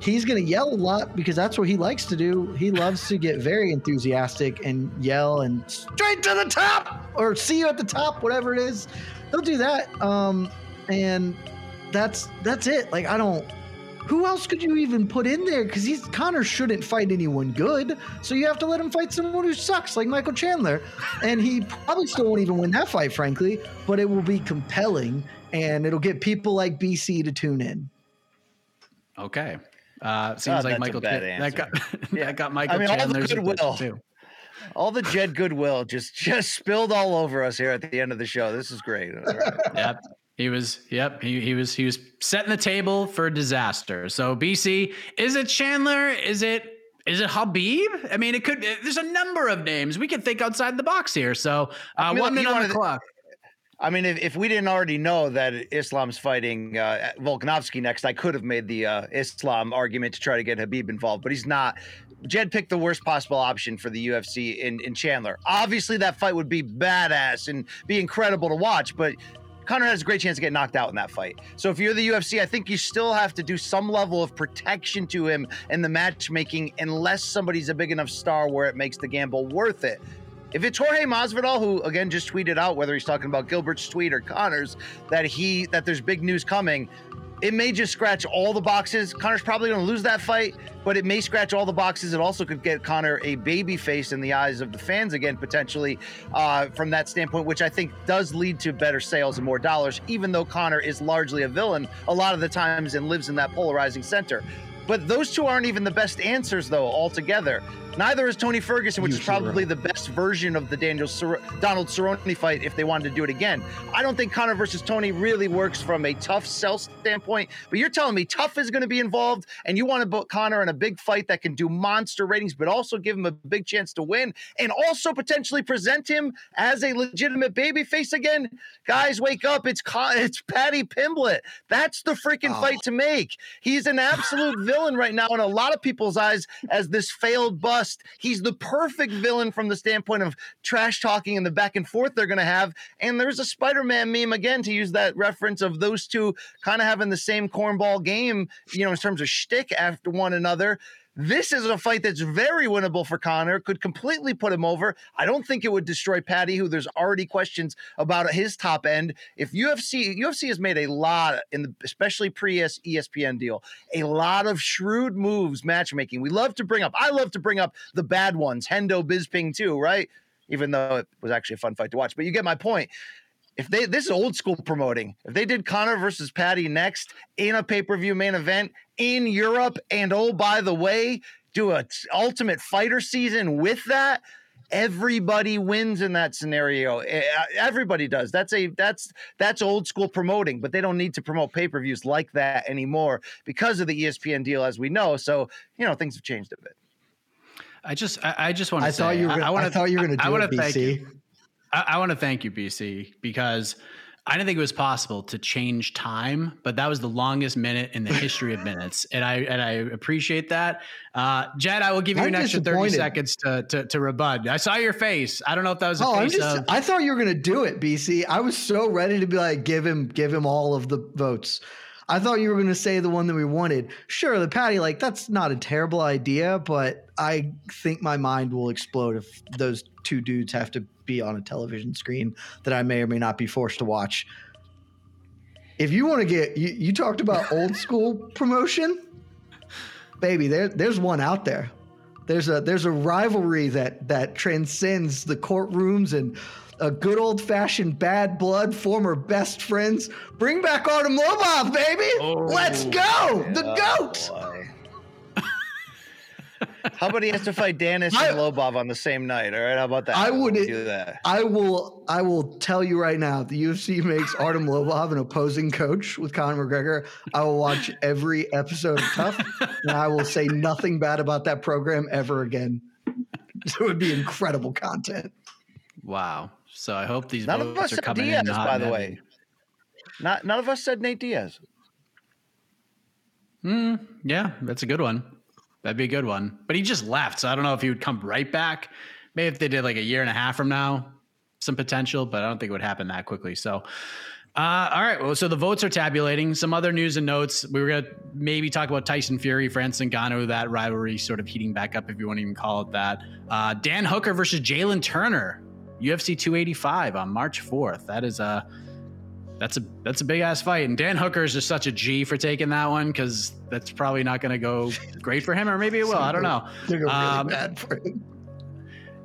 He's going to yell a lot because that's what he likes to do. He loves to get very enthusiastic and yell and straight to the top or see you at the top, whatever it is. He'll do that. Um, and that's that's it. Like I don't. Who else could you even put in there? Because he's Conor shouldn't fight anyone good, so you have to let him fight someone who sucks, like Michael Chandler, and he probably still won't even win that fight, frankly. But it will be compelling, and it'll get people like BC to tune in. Okay. Uh, seems God, like Michael. bad that answer. got [laughs] that got Michael I mean, all the Chandler's goodwill. too. All the Jed goodwill just [laughs] just spilled all over us here at the end of the show. This is great. All right. Yep. He was. Yep. He, he was. He was setting the table for disaster. So BC, is it Chandler? Is it? Is it Khabib? I mean, it could. There's a number of names we could think outside the box here. So uh, mean, one minute on the clock. I mean, if, if we didn't already know that Islam's fighting uh, Volkanovski next, I could have made the uh, Islam argument to try to get Khabib involved, but he's not. Jed picked the worst possible option for the UFC in, in Chandler. Obviously, that fight would be badass and be incredible to watch, but Conor has a great chance to get knocked out in that fight. So if you're the UFC, I think you still have to do some level of protection to him in the matchmaking, unless somebody's a big enough star where it makes the gamble worth it. If it's Jorge Masvidal, who again just tweeted out whether he's talking about Gilbert's tweet or Conor's, that he that there's big news coming, it may just scratch all the boxes. Conor's probably going to lose that fight, but it may scratch all the boxes. It also could get Conor a baby face in the eyes of the fans again, potentially uh, from that standpoint, which I think does lead to better sales and more dollars, even though Conor is largely a villain a lot of the times and lives in that polarizing center. But those two aren't even the best answers, though, altogether. Neither is Tony Ferguson, which You is probably the best version of the Daniel Cer- Donald Cerrone fight if they wanted to do it again. I don't think Conor versus Tony really works from a tough sell standpoint, but you're telling me TUF is going to be involved, and you want to put Conor in a big fight that can do monster ratings, but also give him a big chance to win, and also potentially present him as a legitimate babyface again. Guys, wake up! It's Con- it's Paddy Pimblett. That's the freaking Oh. fight to make. He's an absolute [laughs] villain right now in a lot of people's eyes as this failed bust. He's the perfect villain from the standpoint of trash talking and the back and forth they're going to have. And there's a Spider Man meme again to use that reference of those two kind of having the same cornball game, you know, in terms of shtick after one another. This is a fight that's very winnable for Conor, could completely put him over. I don't think it would destroy Paddy, who there's already questions about his top end. If UFC UFC has made a lot in the especially pre ESPN deal, a lot of shrewd moves matchmaking. We love to bring up, I love to bring up the bad ones, Hendo Bisping too, right? Even though it was actually a fun fight to watch. But you get my point if they this is old school promoting. If they did Conor versus Paddy next in a pay per view main event in Europe, and oh by the way, do a t- Ultimate Fighter season with that. Everybody wins in that scenario. Eh, Everybody does. That's a that's that's old school promoting, but they don't need to promote pay per views like that anymore because of the ESPN deal, as we know. So you know things have changed a bit. I just, I, I just want to I say, thought you were. I, Gonna, I, I, wanna, thought you were going to I do wanna it, thank you. I, I want to thank you, BC, because I didn't think it was possible to change time, but that was the longest minute in the [laughs] history of minutes, and I and I appreciate that. Uh, Jed, I will give you I'm an extra thirty seconds to, to to rebut. I saw your face. I don't know if that was a Oh, I'm just. of. I thought you were going to do it, BC. I was so ready to be like, give him, give him all of the votes. I thought you were going to say the one that we wanted. Sure, the Paddy, like that's not a terrible idea, but I think my mind will explode if those two dudes have to be on a television screen that I may or may not be forced to watch. If you want to get, you, you talked about old school promotion, baby. There, there's one out there. There's a there's a rivalry that that transcends the courtrooms and a good old fashioned bad blood, former best friends. Bring back Artem Lobov, baby. Let's oh, go, the goat. How about he has to fight Danis I- and Lobov on the same night? All right, how about that? I would- do that. I will I will tell you right now, the UFC makes Artem Lobov an opposing coach with Conor McGregor, I will watch every episode of TUF, and I will say nothing bad about that program ever again. [laughs] It would be incredible content. wow. So I hope these None of us are said coming Diaz, in. by the way. Not none of us said Nate Diaz. Hmm. Yeah, that's a good one. That'd be a good one. But he just left, so I don't know if he would come right back. Maybe if they did like a year and a half from now, some potential, but I don't think it would happen that quickly. So, uh, all right. Well, so the votes are tabulating. Some other news and notes. We were gonna maybe talk about Tyson Fury, Francis Ngannou, that rivalry sort of heating back up, if you want to even call it that. Uh, Dan Hooker versus Jalen Turner, UFC 285 on March 4th. That is a that's a that's a big ass fight, and Dan Hooker is just such a G for taking that one because that's probably not going to go great for him, or maybe it will. I don't know. They're really Um, bad for him.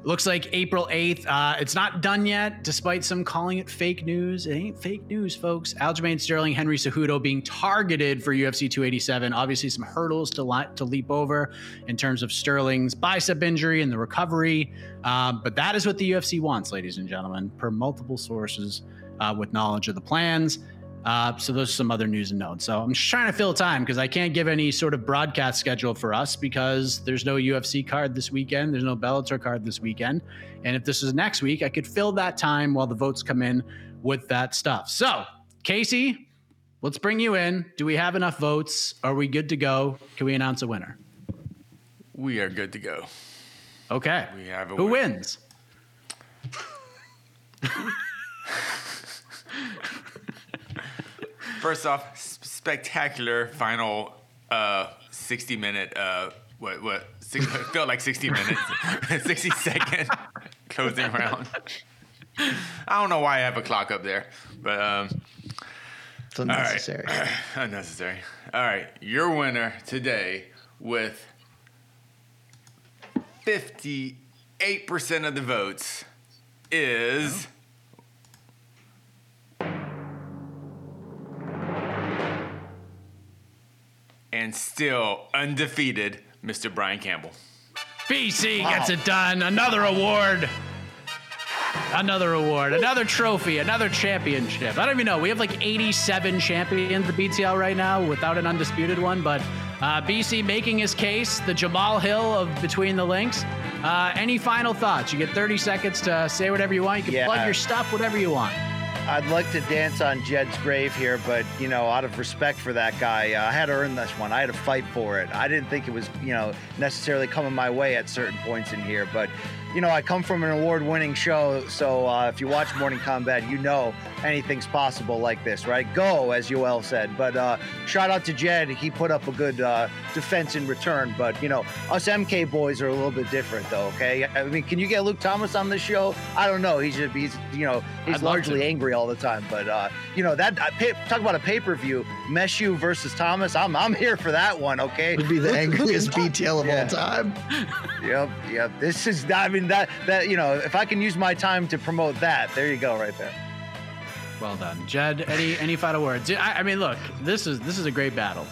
Looks like April 8th. Uh, it's not done yet, despite some calling it fake news. It ain't fake news, folks. Aljamain Sterling, Henry Cejudo being targeted for UFC 287. Obviously, some hurdles to, li- to leap over in terms of Sterling's bicep injury and the recovery. Um, but that is what the UFC wants, ladies and gentlemen, per multiple sources uh, with knowledge of the plans. Uh, so those are some other news and notes. So I'm just trying to fill time because I can't give any sort of broadcast schedule for us because there's no UFC card this weekend. There's no Bellator card this weekend. And if this was next week, I could fill that time while the votes come in with that stuff. So Casey, let's bring you in. Do we have enough votes? Are we good to go? Can we announce a winner? We are good to go. Okay. We have a Who winner. wins? [laughs] [laughs] First off, spectacular final uh, 60 minute, uh, what, what, six, it felt like 60 minutes, [laughs] 60 second [laughs] closing round. I don't know why I have a clock up there, but um, It's unnecessary. [clears throat] unnecessary. All right, your winner today with 58% of the votes is. And still undefeated, Mr. Brian Campbell. BC gets it done. Another award. Another award, another trophy, another championship. I don't even know. We have like 87 champions the BTL right now without an undisputed one, but uh, BC making his case, the Jamahal Hill of Between the Links. Uh, any final thoughts? You get 30 seconds to say whatever you want. You can Yeah. plug your stuff, whatever you want. I'd like to dance on Jed's grave here, but you know, out of respect for that guy, uh, I had to earn this one. I had to fight for it. I didn't think it was, you know, necessarily coming my way at certain points in here, but you know, I come from an award-winning show, so uh, if you watch Morning Combat, you know anything's possible like this, right? Go, as Yoel said. But uh, shout out to Jed. He put up a good uh, defense in return. But you know, us MK boys are a little bit different, though. Okay, I mean, can you get Luke Thomas on this show? I don't know. He's just, he's, you know, he's I'd largely angry all the time. But uh, you know that uh, pay, talk about a pay-per-view, Meshew versus Thomas. I'm I'm here for that one. Okay, Would be the angriest BTL of Yeah. all time. Yep, yep. This is. I mean that that you know, if I can use my time to promote that, there you go, right there. Well done, Jed. Any any final words? I, I mean, look, this is this is a great battle.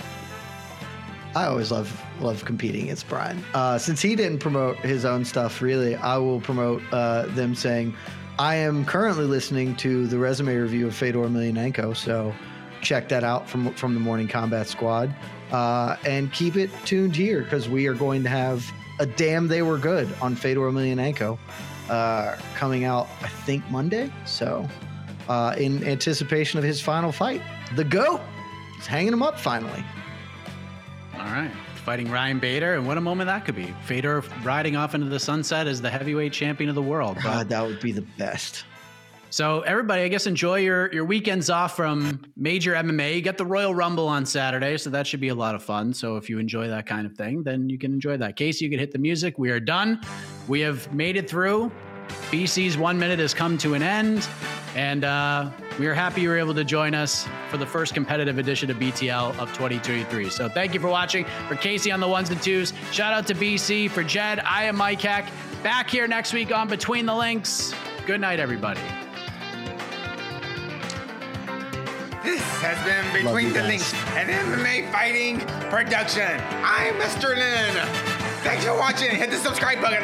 I always love love competing against Brian. Uh, since he didn't promote his own stuff, really, I will promote uh, them saying, I am currently listening to the resume review of Fedor Emelianenko, so check that out from from the Morning Combat Squad, uh, and keep it tuned here because we are going to have a damn they were good on Fedor Emelianenko uh, coming out, I think Monday. So, uh, in anticipation of his final fight, the goat is hanging him up finally. All right. Fighting Ryan Bader, and what a moment that could be. Fedor riding off into the sunset as the heavyweight champion of the world. God, that would be the best. so everybody, I guess enjoy your your weekends off from major MMA. You got the Royal Rumble on Saturday, so that should be a lot of fun. So if you enjoy that kind of thing, then you can enjoy that. Casey, you can hit the music. We are done. We have made it through. BC's one minute has come to an end, and uh, we are happy you were able to join us for the first competitive edition of BTL of 2023. So thank you for watching. For Casey on the ones and twos, shout out to BC. For Jed, I am Mike Heck. Back here next week on Between the Links. Good night, everybody. This has been Between you the guys. Links, an MMA fighting production. I'm Mr. Lin. Thanks for watching. Hit the subscribe button.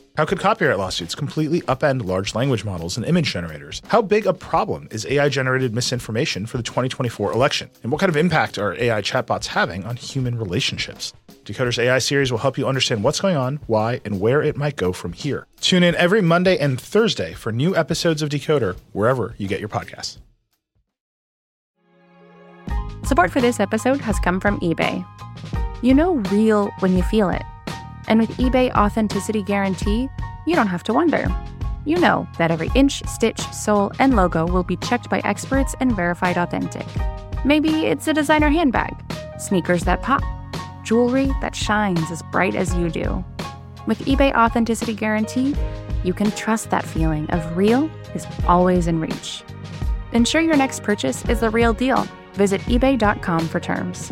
How could copyright lawsuits completely upend large language models and image generators? How big a problem is AI generated misinformation for the 2024 election? And what kind of impact are AI chatbots having on human relationships? Decoder's AI series will help you understand what's going on, why, and where it might go from here. Tune in every Monday and Thursday for new episodes of Decoder wherever you get your podcasts. Support for this episode has come from eBay. You know real when you feel it. And with eBay Authenticity Guarantee, you don't have to wonder. You know that every inch, stitch, sole, and logo will be checked by experts and verified authentic. Maybe it's a designer handbag, sneakers that pop, jewelry that shines as bright as you do. With eBay Authenticity Guarantee, you can trust that feeling of real is always in reach. Ensure your next purchase is the real deal. Visit eBay.com for terms.